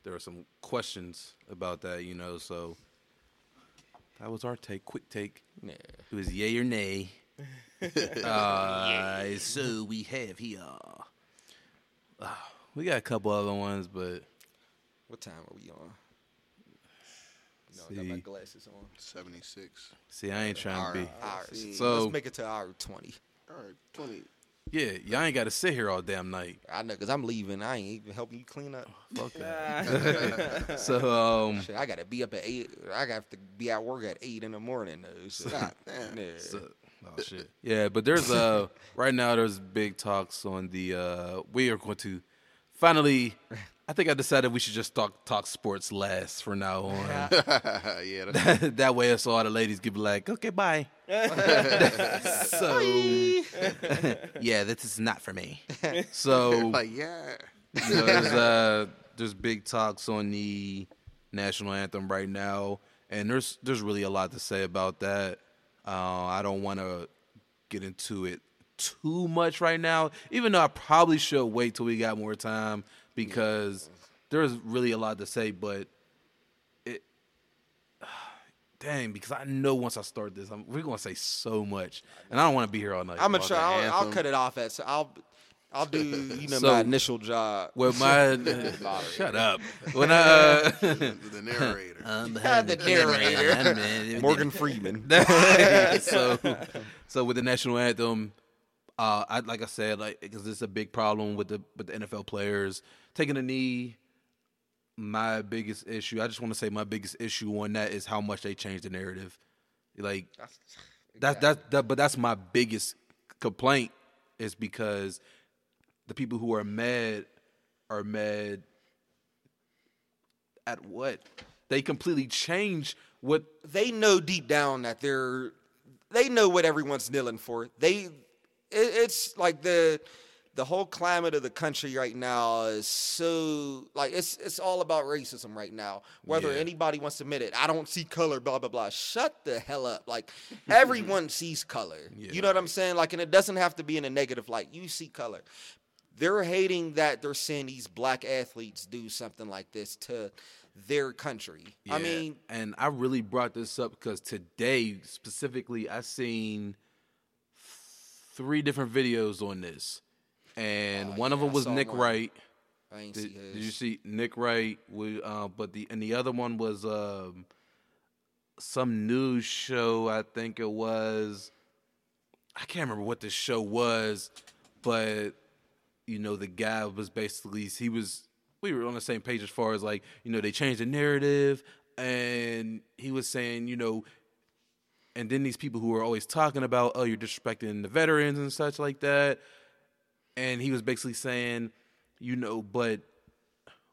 There were some questions about that, you know. So that was our take, quick take. Yeah. It was yay or nay. uh, So we have here. Uh, we got a couple other ones, but What time are we on? No, I got my See. glasses on. Seventy six. see, I ain't trying to be. Hour. So- let's make it to hour twenty. All right, twenty. Yeah, y'all ain't got to sit here all damn night. I know, cause I'm leaving. I ain't even helping you clean up. Fuck that. so um, Shit, I gotta be up at eight. I got to be at work at eight in the morning though. So, God damn. yeah. So, oh shit. Yeah, but there's uh right now there's big talks on the uh we are going to finally I think I decided we should just talk talk sports last for now on. yeah, that's, that way us all the ladies can be like, okay, bye. so Yeah, this is not for me. So like yeah. you know, there's uh there's big talks on the national anthem right now, and there's there's really a lot to say about that. Uh, I don't want to get into it too much right now, even though I probably should wait till we got more time because there's really a lot to say. But it, dang, because I know once I start this, I'm, we're gonna say so much, and I don't want to be here all night. I'm gonna try. I'll, I'll cut it off at. So I'll I'll do you know So- my initial job. Well, my shut up. When I uh, the narrator. the narrator, Morgan Freeman. so, so with the national anthem, uh, I like I said, like because it's a big problem with the with the NFL players taking a knee. My biggest issue, I just want to say, my biggest issue on that is how much they changed the narrative. Like that's that's that, but that's my biggest complaint is because the people who are mad are mad at what they completely change what they know deep down that they're they know what everyone's kneeling for. They it, it's like the the whole climate of the country right now is so like it's it's all about racism right now. Whether Yeah. anybody wants to admit it, I don't see color, blah blah blah. Shut the hell up! Like everyone sees color. You know what I'm saying? Like, and it doesn't have to be in a negative light. You see color. They're hating that they're seeing these black athletes do something like this to their country. I mean, and I really brought this up because today specifically I seen three different videos on this, and one of them was Nick one. Wright. I ain't Did, see did you see Nick Wright? With, uh, but the and the other one was um, some news show. I think it was. I can't remember what this show was, but you know the guy was basically he was. We were on the same page as far as like you know they changed the narrative, and he was saying you know. And then these people who were always talking about, oh, you're disrespecting the veterans and such like that. And he was basically saying, you know, but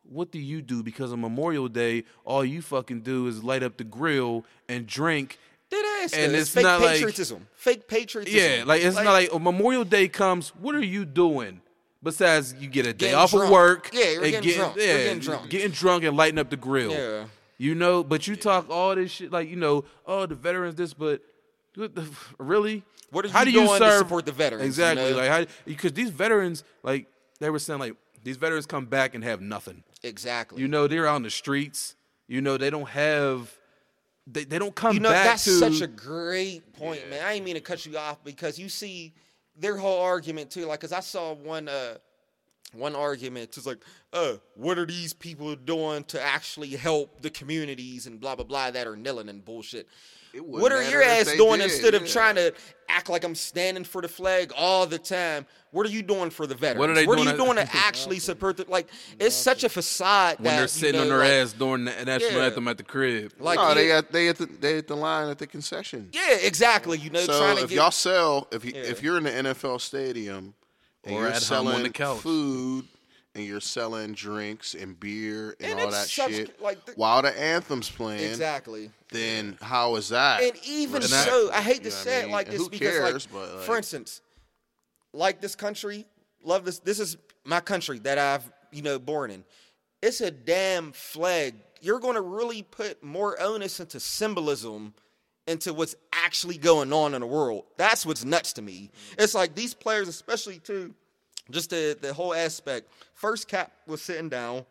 what do you do? Because on Memorial Day, all you fucking do is light up the grill and drink. Did ask And it's it's fake not like- patriotism. fake patriotism. Yeah, like it's not like oh, Memorial Day comes. What are you doing? Besides, you get a day off drunk. of work. Yeah, you're and getting drunk. You're getting drunk. getting drunk and lighting up the grill. Yeah. You know, but you talk all this shit like you know, oh the veterans this, but really? What how you do you doing to support the veterans, you Exactly, know? like because these veterans, like they were saying, like these veterans come back and have nothing. Exactly. You know, they're out in the streets. You know, they don't have. They, they don't come You know, back that's to such a great point, man. I didn't mean to cut you off because you see their whole argument too. Like, cause I saw one uh one argument. It's like, uh, what are these people doing to actually help the communities and blah blah blah that are kneeling and bullshit. It What are your ass doing did, instead of trying to act like I'm standing for the flag all the time? What are you doing for the veterans? What are they what are you doing to actually support the like? It's such a facade when that they're you sitting know, on their like- ass during the national Yeah. anthem at the crib. Like, no, they yeah, at they at the they at the line at the concession. yeah, exactly. You know, so trying to if get y'all sell, if you, Yeah. if you're in the NFL stadium and Or you're at home on selling the couch. food and you're selling drinks and beer and, And all that such- shit like the- while the anthem's playing, exactly. then how is that? And even And that- so, I hate to what I say it like And this because, cares, like, but, like- for instance, like this country, love this. This is my country that I've you know born in. It's a damn flag. You're going to really put more onus into symbolism into what's actually going on in the world. That's what's nuts to me. It's like these players, especially too, just the the whole aspect. First cap was sitting down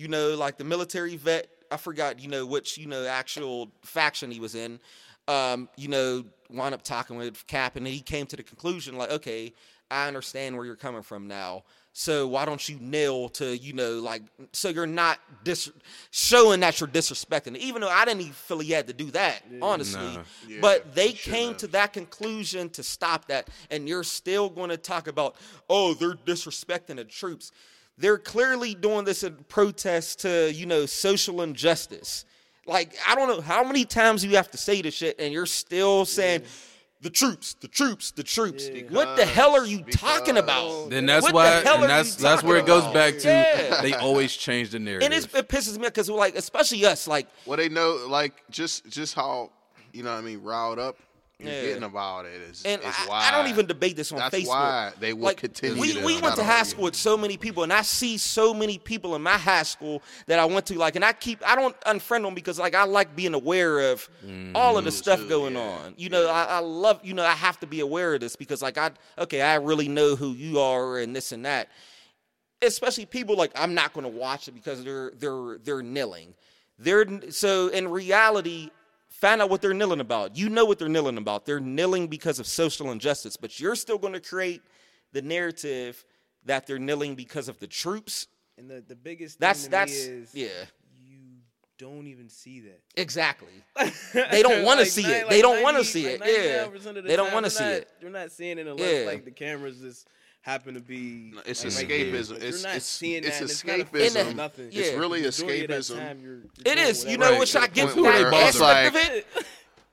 you know, like the military vet. I forgot, you know, which you know actual faction he was in. Um, you know, wound up talking with Cap, and he came to the conclusion, like, okay, I understand where you're coming from now. So why don't you kneel to, you know, like, so you're not dis- showing that you're disrespecting. it. Even though I didn't even feel he had to do that, honestly. Nah. Yeah, but they he came to that conclusion to stop that, and you're still going to talk about, oh, they're disrespecting the troops. They're clearly doing this in protest to, you know, social injustice. Like, I don't know how many times you have to say this shit, and you're still saying, the troops, the troops, the troops. what the hell are you talking about? Then that's What the why, hell and that's that's where it goes about? back to. Yeah. They always change the narrative. And it's, it pisses me off because, like, especially us, like, well, they know like just just how you know what I mean riled up you're Yeah. getting about it is, And is I, why I don't even debate this on That's Facebook. why they will like, continue We, we went to high school with so many people, and I see so many people in my high school that I went to. Like, and I keep I don't unfriend them because like I like being aware of mm. all of the stuff too, going yeah. on. You know, I, I love you know I have to be aware of this because like I okay I really know who you are and this and that. Especially people like I'm not going to watch it because they're they're they're kneeling. They're so in reality, find out what they're kneeling about. You know what they're kneeling about. They're kneeling because of social injustice, but you're still going to create the narrative that they're kneeling because of the troops. And the, the biggest thing That's to that's is yeah, you don't even see that. exactly. They don't wanna see it. They don't wanna see it. Yeah. They don't wanna see it. They're not seeing it unless Yeah. like the cameras just happen to be. It's like, escapism. But It's- you're not it's- seeing it's that. and not In nothing. yeah. It's really Majority of escapism. time, you're- you're It doing. You whatever. know, which I get point where that it's aspect like- of it,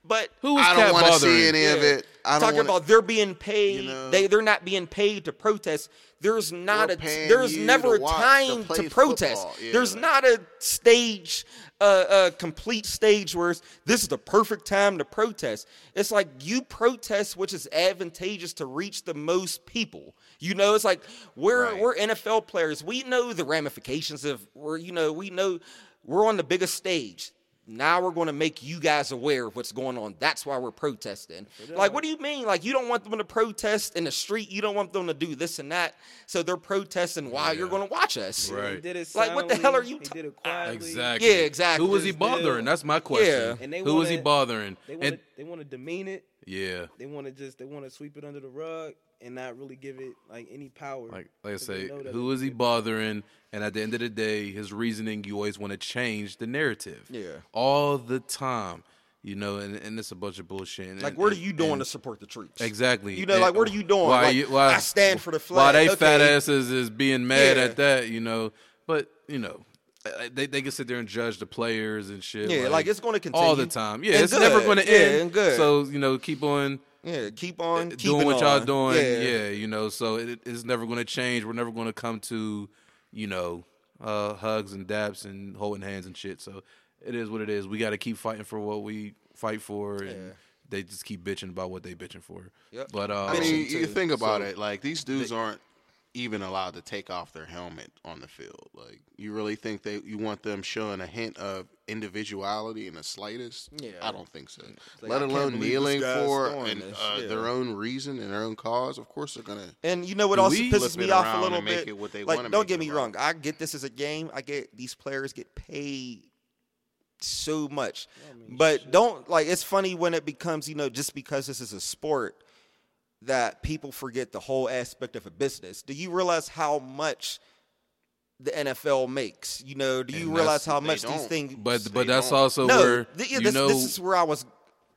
but Who was I don't want to see any of it. I don't talking wanna, about they're being paid. you know? they they're not being paid to protest. There's not a there's never a watch- to time to protest. Yeah, there's not a stage, uh, a complete stage where it's, this is the perfect time to protest. It's like you protest, which is advantageous to reach the most people. You know, it's like we're Right. we're NFL players. We know the ramifications of we're you know we know we're on the biggest stage. Now we're going to make you guys aware of what's going on. That's why we're protesting. Like, what do you mean? Like, you don't want them to protest in the street. You don't want them to do this and that. So they're protesting while you're going to watch us. Right. Did it Like, what the hell are silently, you He ta- did it ah, quietly. Exactly. Yeah, exactly. Who was he bothering? That's my question. Yeah. And they Who was he wanna- bothering? They want they want to demean it. yeah, They want to just they want to sweep it under the rug and not really give it like any power. like like I 'Cause they say, know that who it- is he bothering? And at the end of the day, his reasoning, you always want to change the narrative. Yeah. all the time. You know, and, and it's a bunch of bullshit. And, Like, what are you doing and- to support the troops? Exactly. You know, And like, what are you doing? Why Like, you, why, I stand for the flag. Why flag. they fat asses is being mad Yeah. at that, you know. But, you know, uh, they, they can sit there and judge the players and shit. Yeah, like, it's gonna continue All the time. Yeah, And it's never going to Yeah, end. and good. So, you know, keep on Yeah, keep on doing keeping what y'all doing. Yeah. Yeah. you know, so it, it's never going to change. We're never going to come to, you know, uh, hugs and daps and holding hands and shit. So it is what it is. We got to keep fighting for what we fight for, and Yeah. they just keep bitching about what they bitching for. Yep. But uh, I mean, you too. think about So- it. Like these dudes aren't even allowed to take off their helmet on the field. Like, you really think they you want them showing a hint of individuality in the slightest? Yeah. I don't think so. like, Let I alone kneeling for doing and, uh, Yeah. their own reason and their own cause. Of course, they're gonna. And you know what also pisses me off a little and make bit? it what they like, don't make get it me about? wrong. I get this as a game. I get these players get paid so much, but don't like. It's funny when it becomes you know just because this is a sport that people forget the whole aspect of a business. Do you realize how much? The NFL makes, you know. Do you And realize how much these don't. things? But but that's don't. also no, where th- yeah, you this, know. this is where I was.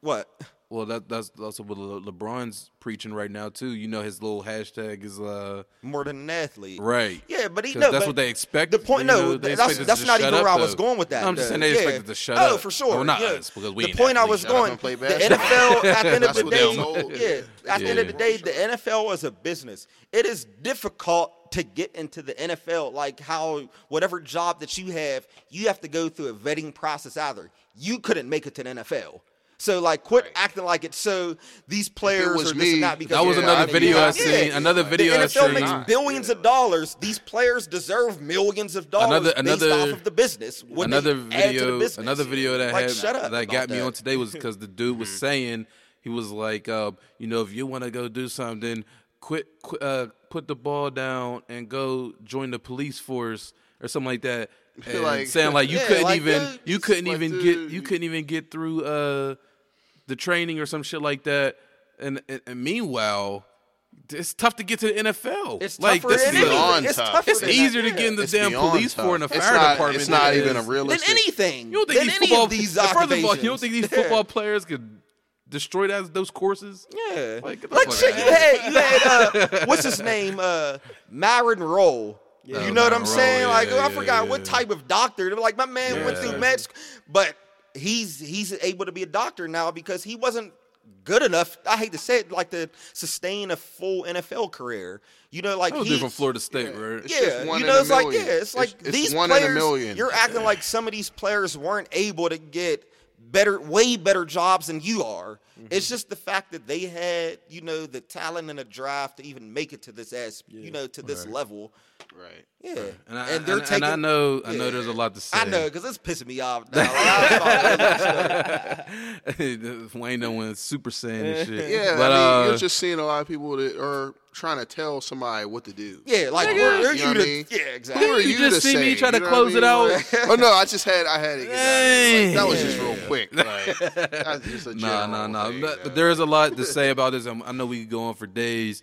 What? Well, that that's also what Le- LeBron's preaching right now too. You know, his little hashtag is uh More than an athlete, right. Yeah, but he no, that's but what they expect. The point, you no, know, they that's that's not shut even up, where I was going with that. No, I'm just though. saying they yeah. expect us to shut oh, up. for sure. Well, not yeah. us, because we the ain't point I was athletes. Shut up going, play the. NFL at the end of the day, yeah, at the end of the day, the NFL is a business. It is difficult to get into the NFL. Like how whatever job that you have, you have to go through a vetting process. Either you couldn't make it to the NFL. So like, quit acting like it's so. These players was are this and that because That was yeah, another I mean, video yeah. I seen. Another video the I NFL seen. makes billions of dollars. These players deserve millions of dollars Another- based off of the business. What they another add to the video business. another video that like, had shut up that got me that. on today was because the dude was saying he was like uh, you know if you want to go do something quit, quit uh, put the ball down and go join the police force or something like that and Like- saying like you Yeah, couldn't like, even dude, you couldn't like, even dude, get you you- couldn't even get through uh, the training or some shit like that and, and, and meanwhile it's tough to get to the NFL. It's like tougher this is anything. beyond It's tough. tougher it's easier to get in the It's damn police tough. for and a fire not- department. It's not than it even a is- realistic. than anything. You don't think than these any football of these First of all, you don't think these football players could destroy that those courses? Yeah. Like, Like, get the fuck shit, out you had you had uh what's his name? Uh Myron Rolle. Yeah. You know what I'm Myron saying? yeah, like yeah, I forgot yeah, what type of doctor. They're Like my man went Yeah. through med school, but he's he's able to be a doctor now because he wasn't good enough. I hate to say it, like to sustain a full NFL career. You know, like I was he, from Florida State, right? It's yeah, just one you in know, a it's like yeah, it's like It's- it's these one in a players. million. You're acting like some of these players weren't able to get better, way better jobs than you are. Mm-hmm. It's just the fact that they had, you know, the talent and the drive to even make it to this as, you know, to this level. Right. Yeah, And I, and they're and, taking. and I know, I know, there's a lot to say. I know because it's pissing me off now. Like, I was about to- Wayne done went super saiyan and shit. Yeah, but I mean, uh, you're just seeing a lot of people that are trying to tell somebody what to do. yeah, like Nigga. we're, we're You you, know to, I mean? yeah, Who exactly. are You you, just to see me say? try to You know close it I mean? out. Oh no, I just had I had to get that. Like, that was just real quick. Like, that's just a No, general no, no. thing, But uh, but there is a lot to say about this. I know we could go on for days,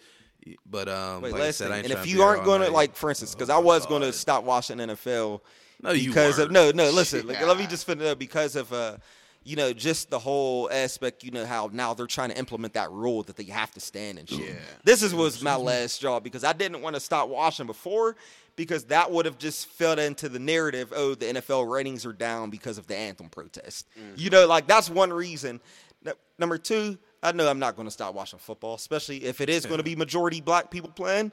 but um, Wait, like I said. I and if you aren't going to like, for instance, because I was going to stop watching NFL No, you because of weren't. no, no. Listen, like, let me just finish up because of uh, you know, just the whole aspect. You know how now they're trying to implement that rule that they have to stand and shit. Yeah. This is was my last straw because I didn't want to stop watching before because that would have just fed into the narrative. Oh, the NFL ratings are down because of the anthem protest. You know, like that's one reason. Number two, I know I'm not going to stop watching football, especially if it is going to be majority black people playing.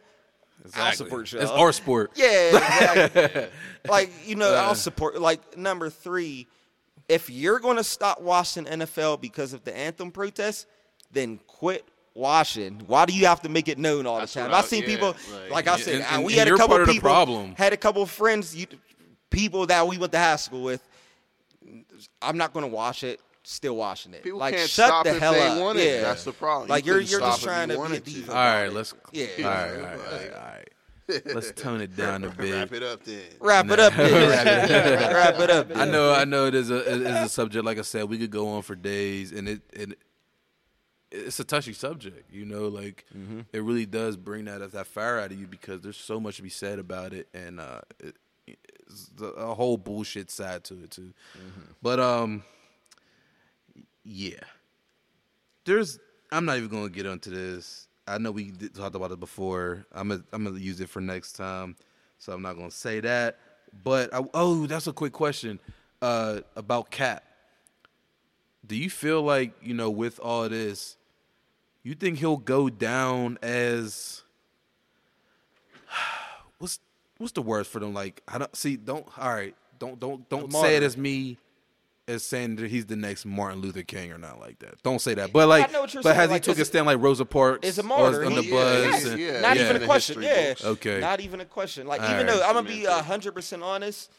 I'll Exactly. support you. It's our sport. Yeah, exactly. like you know, I'll support. Like number three, if you're going to stop watching NFL because of the anthem protest, then quit watching. Why do you have to make it known all the time? I've seen yeah, people, like- like I said, and- uh, and- we had a couple of people, problem. had a couple of friends, you, people that we went to high school with. I'm not going to watch it. Still watching it. People like can't shut stop the if hell they up. want it. Yeah, That's the problem. Like you're couldn't you're just trying you to be a diva. All right, let's. Yeah. All right, all right, all right, all right. Let's tone it down a bit. Wrap it up then. Wrap it up. then. Wrap it up. I know, I know. It is a it is a subject. Like I said, we could go on for days, and it and it's a touchy subject. You know, like it really does bring that that fire out of you because there's so much to be said about it, and uh, it, it's the, a whole bullshit side to it too. But um, yeah, there's. I'm not even going to get into this. I know we did, talked about it before. I'm gonna, I'm gonna use it for next time, so I'm not going to say that. But I, oh, that's a quick question uh, about Cap. Do you feel like you know with all this, you think he'll go down as what's what's the word for them? Like I don't see. Don't all right. Don't don't don't say it as me as saying that he's the next Martin Luther King or not like that. Don't say that. But like, know what you're but saying. has Like, he took a stand like Rosa Parks is a was martyr. on the He- bus? yeah, and- yeah. Not yeah. even a question. Yeah. books. Okay. Not even a question. Like All even right. though I'm gonna be hundred percent honest,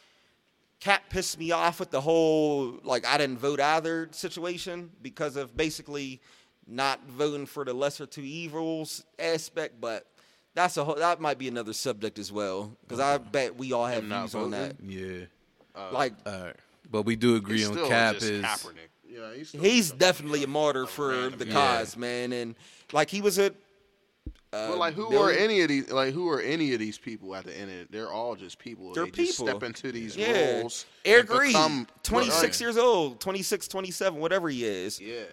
Cap pissed me off with the whole like I didn't vote either situation because of basically not voting for the lesser two evils aspect. But that's a whole, that might be another subject as well because I bet we all have Him not views on that. Yeah. Uh, like All right. But we do agree He's on still Cap just is Kaepernick. Yeah, he's, still he's just- definitely a martyr for random the guy. cause, man, and like he was a. Uh, But like, who are billion- any of these? Like, who are any of these people at the end of it? They're all just people. They're they just people. step into these Yeah. roles. Eric and Reid, become- 26 years old, 26, 27, whatever he is. Yeah.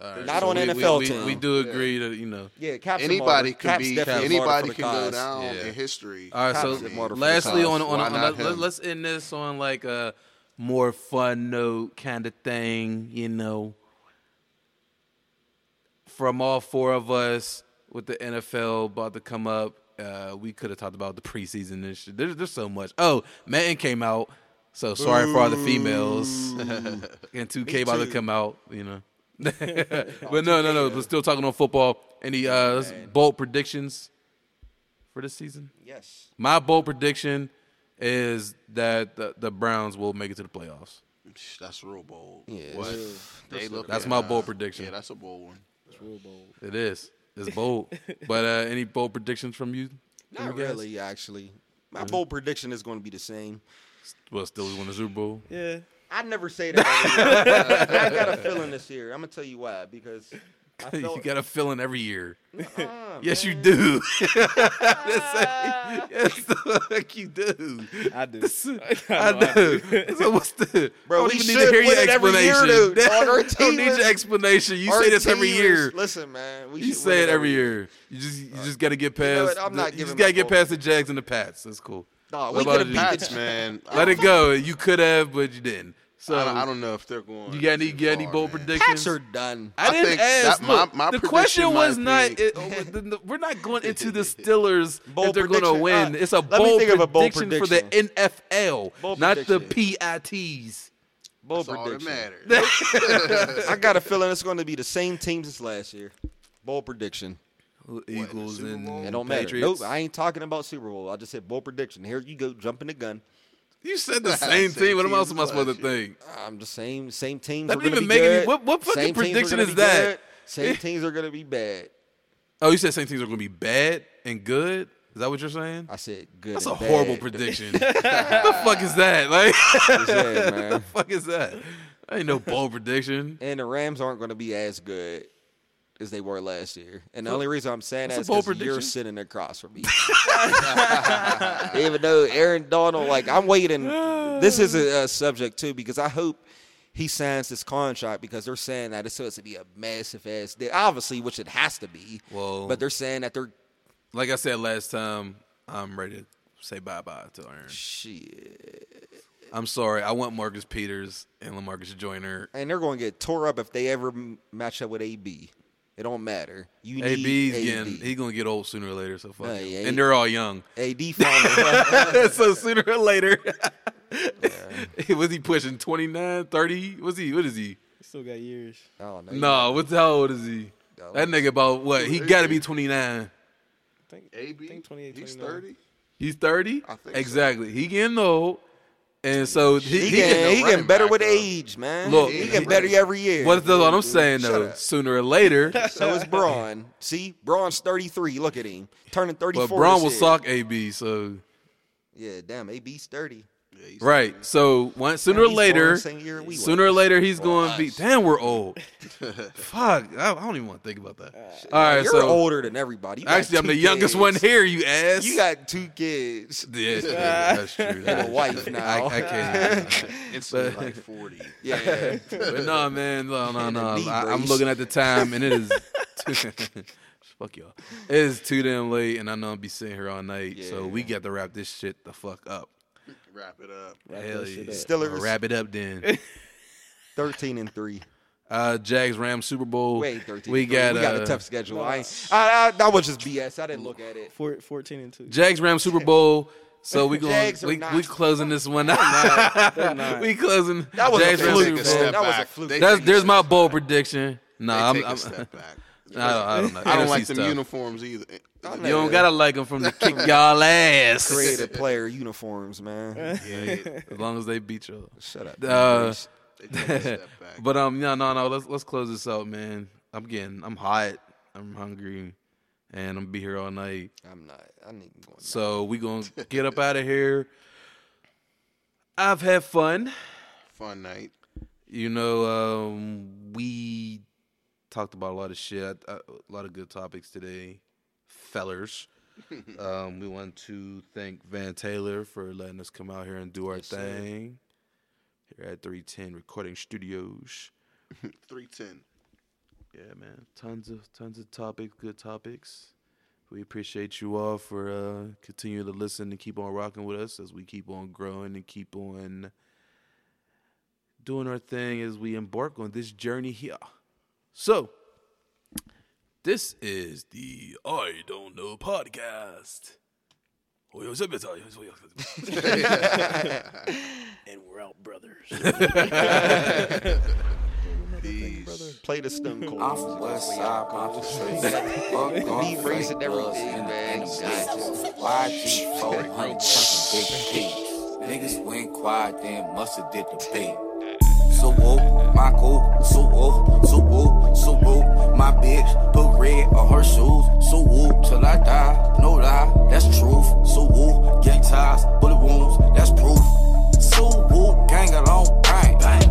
All right, Not on we, NFL we, team. We, we do agree that you know. Yeah, Cap's a Anybody martyr. can Cap's be. definitely a martyr Anybody for the can go cause. down Yeah. in history. All right, so Cap's a martyr for the lastly, cause. on on, Why on, not let, him? us end this on like a more fun note kind of thing, you know. From all four of us, with the NFL about to come up, uh, we could have talked about the preseason and shit. There's there's so much. Oh, Madden came out, so sorry for all the females. and 2K about to come out, you know. but no, no, no. But still talking on football. Any uh, bold predictions for this season? Yes. My bold prediction is that the, the Browns will make it to the playoffs. That's real bold. Yeah. But they look. That's my uh, bold prediction. Yeah, that's a bold one. It's real bold. It is. It's bold. but uh, any bold predictions from you? From Not you guys? really, actually. My bold prediction is going to be the same. Well, still win the Super Bowl. Yeah. I never say that. every year. I got a feeling this year. I'm gonna tell you why. Because I you felt, got a feeling every year. uh, Yes, you do. yes, the fuck you do. I do. I know do. so what's the? Bro, I don't we even need to should hear your win it every year, explanation. dude. Dog, our I don't team need your explanation. You Our say this every team year. is- listen, man. We You say it every year. You just you just got to get know past. what? I'm the- not you just got to get past the Jags and the Pats. That's cool. Dog, What we about could have you? beat Pats, man. Let it go. You could have, but you didn't. So I don't, I don't know if they're going. you got any too got any far, bold man. predictions? Pats are done. I I didn't think ask. that- my- Look, my the prediction question was might not. It, oh, the- the- we're not going into the Steelers Bold if they're going to win. Uh, it's a bold think of a bold prediction, for the NFL, Bold not the prediction. PITs. Bold That's all that prediction. matters. I got a feeling it's going to be the same teams as last year. Bold prediction. Eagles Super and Bowl? It don't matter. Patriots. Nope, I ain't talking about Super Bowl. I just said bold prediction. Here you go, jumping the gun. You said the same Same thing. What else am I supposed to think? I'm the same. same teams That are going to don't be even make any- what- what fucking Same teams are prediction gonna is be that? good. Same teams are going to be bad. Oh, you said same things are going to be bad and good. Is that what you're saying? I said good. That's a and horrible prediction. what the fuck is that? Like, what the fuck is that? That ain't no bold prediction. And the Rams aren't going to be as good as they were last year. And the only reason I'm saying that That's is a bold because you're sitting across from me. Even though Aaron Donald, like I'm waiting. This is a, a subject too because I hope he signs this contract because they're saying that it's supposed to be a massive ass deal. Obviously, which it has to be. Well- but they're saying that they're Like I said last time, I'm ready to say bye bye to Aaron. shit, I'm sorry. I want Marcus Peters and Lamarcus Joyner. and they're going to get tore up if they ever match up with AB. It don't matter. You need AB's AD. getting he's gonna get old sooner or later. So fuck yeah, and they're all young. AD found so sooner or later, was he pushing 29, 30? Was he? What is he? He still got years. I don't know. No, what's how old is he? No, That nigga about what? He got to be 29. I think, AB, I think 28, he's thirty. He's 30? I think so. exactly. He getting old. And so he, He, he, getting, getting he getting better back, with though. age, man. Look, he he- getting better every year. What's the, what I'm saying Shut though? up. Sooner or later, So is Braun. See, Braun's 33. Look at him, turning 34. but Braun this will sock AB. So Yeah, damn, AB's 30. Yeah, right. So one sooner or later, the same year we sooner or later he's going to be. Damn, we're old. Fuck, I, I don't even want to think about that. Uh, all right, You're so older than everybody. Actually, I'm the youngest one here. You ass. You got two kids. Yeah, that's true. That's true. And That a wife true. now. I, I can't. instantly But- like forty. Yeah. But no, man, no, no, no. I, I'm looking at the time, and it is. Fuck y'all. It is too damn late, and I know I'll be sitting here all night. So we got to wrap this shit the fuck up. Wrap it up. Wrap Hell yeah. up. Steelers. Well, wrap it up then. 13 and 3. Uh, Jags Rams Super Bowl. Wait, 13 We got, we got uh, a tough schedule. I, I, I, that was just BS. I didn't look at it. Four, 14 and 2. Jags Rams Super Bowl. So we going we not- we closing this one out. They're not. we closing. That was a Jags They fluke, Super take a Bowl. step That was a fluke. That's there's my step bold back. prediction. They Nah, I'm, I'm a step back. I, don't, I don't know. I don't like them stuff. uniforms either. You don't gotta like them from the kick y'all ass. Creative player uniforms, man. Yeah, As long as they beat you. Shut up. Uh, Maurice. they take a step back. But um, no, no, no. Let's let's close this out, man. I'm getting, I'm hot. I'm hungry, and I'm gonna be here all night. I'm not. I need to go. So we gonna get up out of here. I've had fun. Fun night. You know, um, we talked about a lot of shit, uh, a lot of good topics today, fellers. um, we want to thank Van Taylor for letting us come out here and do our Yes, sir. thing here at 310 Recording Studios. Three ten. Yeah, man, tons of tons of topics, good topics. We appreciate you all for uh, continuing to listen and keep on rocking with us as we keep on growing and keep on doing our thing as we embark on this journey here. So, this is the I Don't Know podcast. Oh, and we're out, brothers. Peace. Play the Stone Cold. I'm from West Side, Ponte Street. Fuck off, Knee brace and fake everything, in the- man. in the You bitches. YG 400 chunkin' big P. Niggas went quiet, then musta did the beat. So whoop, my cool, so whoop, so whoop, so whoop. My bitch put red on her shoes, so whoop till I die. No lie, that's truth. So whoop, gang ties, bullet wounds, that's proof. So whoop, gang along, bang, bang.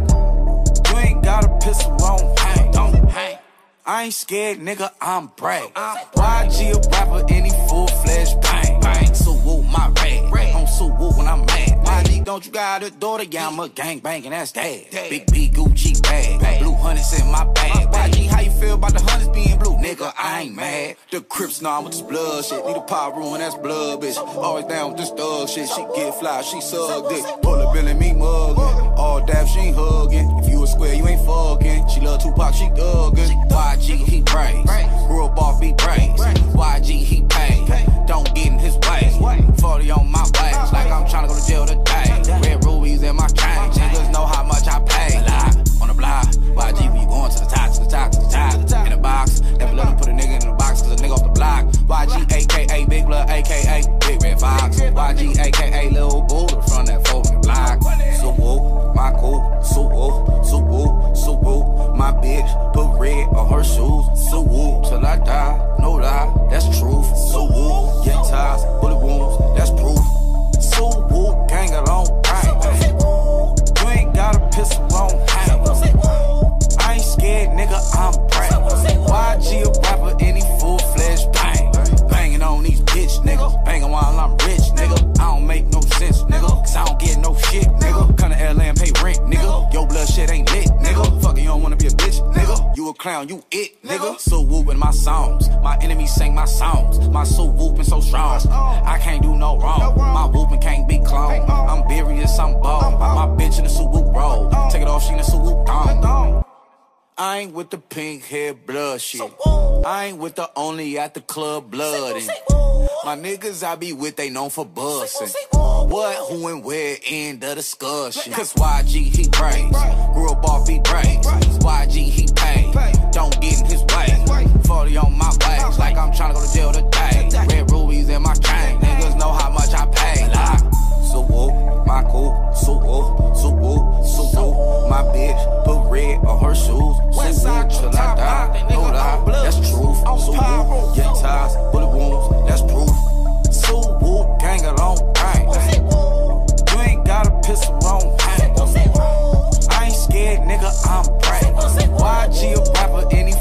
You ain't got a pistol on, hang, don't hang. I ain't scared, nigga, I'm brave. YG a rapper, any full fledged bang, bang. So woo, my rag. I'm so woo when I'm mad. My nigga, don't you got a daughter? Yeah, I'm a gang banging, that's dad. Big B Gucci bag, blue hundreds in my bag. YG, how you feel about the hundreds being blue? Nigga, I ain't mad. The Crips know I'm with this blood shit. Need a power room, that's blood, bitch. Always down with this thug shit. She get fly, she suck dick. Pull up in me muggin'. All dap, she ain't hugging. If you a square, you ain't fucking. She love Tupac, she thuggin'. YG, he praise. Grew up off, he praise. YG, he pay. Don't get in his way. 40 on my waist, like I'm tryna go to jail today. Red rubies in my chain. Niggas know how much I pay. Lie on the block. YG, we going to the top, to the top, to the top. In the box. Never let them put a nigga in the box, cause a nigga off the block. YG, aka Big Blood, aka Big Red Fox. YG, aka Lil Buddha from that my cool, so whoop, so whoop, so whoop. My bitch put red on her shoes. So whoop, till I die. No lie, that's truth. So whoop, gang ties, bullet wounds, that's proof. So whoop, gang bang, bang. You ain't got a pistol on, hang. I ain't scared, nigga, I'm brave. YG a rapper, any full fledged bang. Banging on these bitch niggas, banging while I'm make no sense, nigga, cause I don't get no shit, nigga. Come to LA and pay rent, nigga. Your blood shit ain't lit, nigga. Fuck, you don't wanna be a bitch, nigga. You a clown, you it, nigga. So whooping my songs, my enemies sing my songs. My soul whooping so strong, I can't do no wrong. My whooping can't be cloned. I'm Burious, I'm bold. My bitch in the suit whoop roll. Take it off, she in the suit whoop thong. I ain't with the pink hair blood shit. I ain't with the only at the club blood. My niggas I be with, they known for bussing. What, who, and where, end of discussion. Cause YG, he brains. Grew up off, he brains. YG, he pain. Don't get in his way. 40 on my back, like I'm tryna go to jail today. Red rubies in my chain, niggas know how much I pay. So woo, my cool, so woo, so woo, so woo. My bitch put red on her shoes. Westside, so till I die, no lie, that's truth. So woo, yeah, ties, bullet wounds, that's proof nigga long right. You ain't got a pistol on I ain't scared, nigga, I'm bright. YG a rapper, any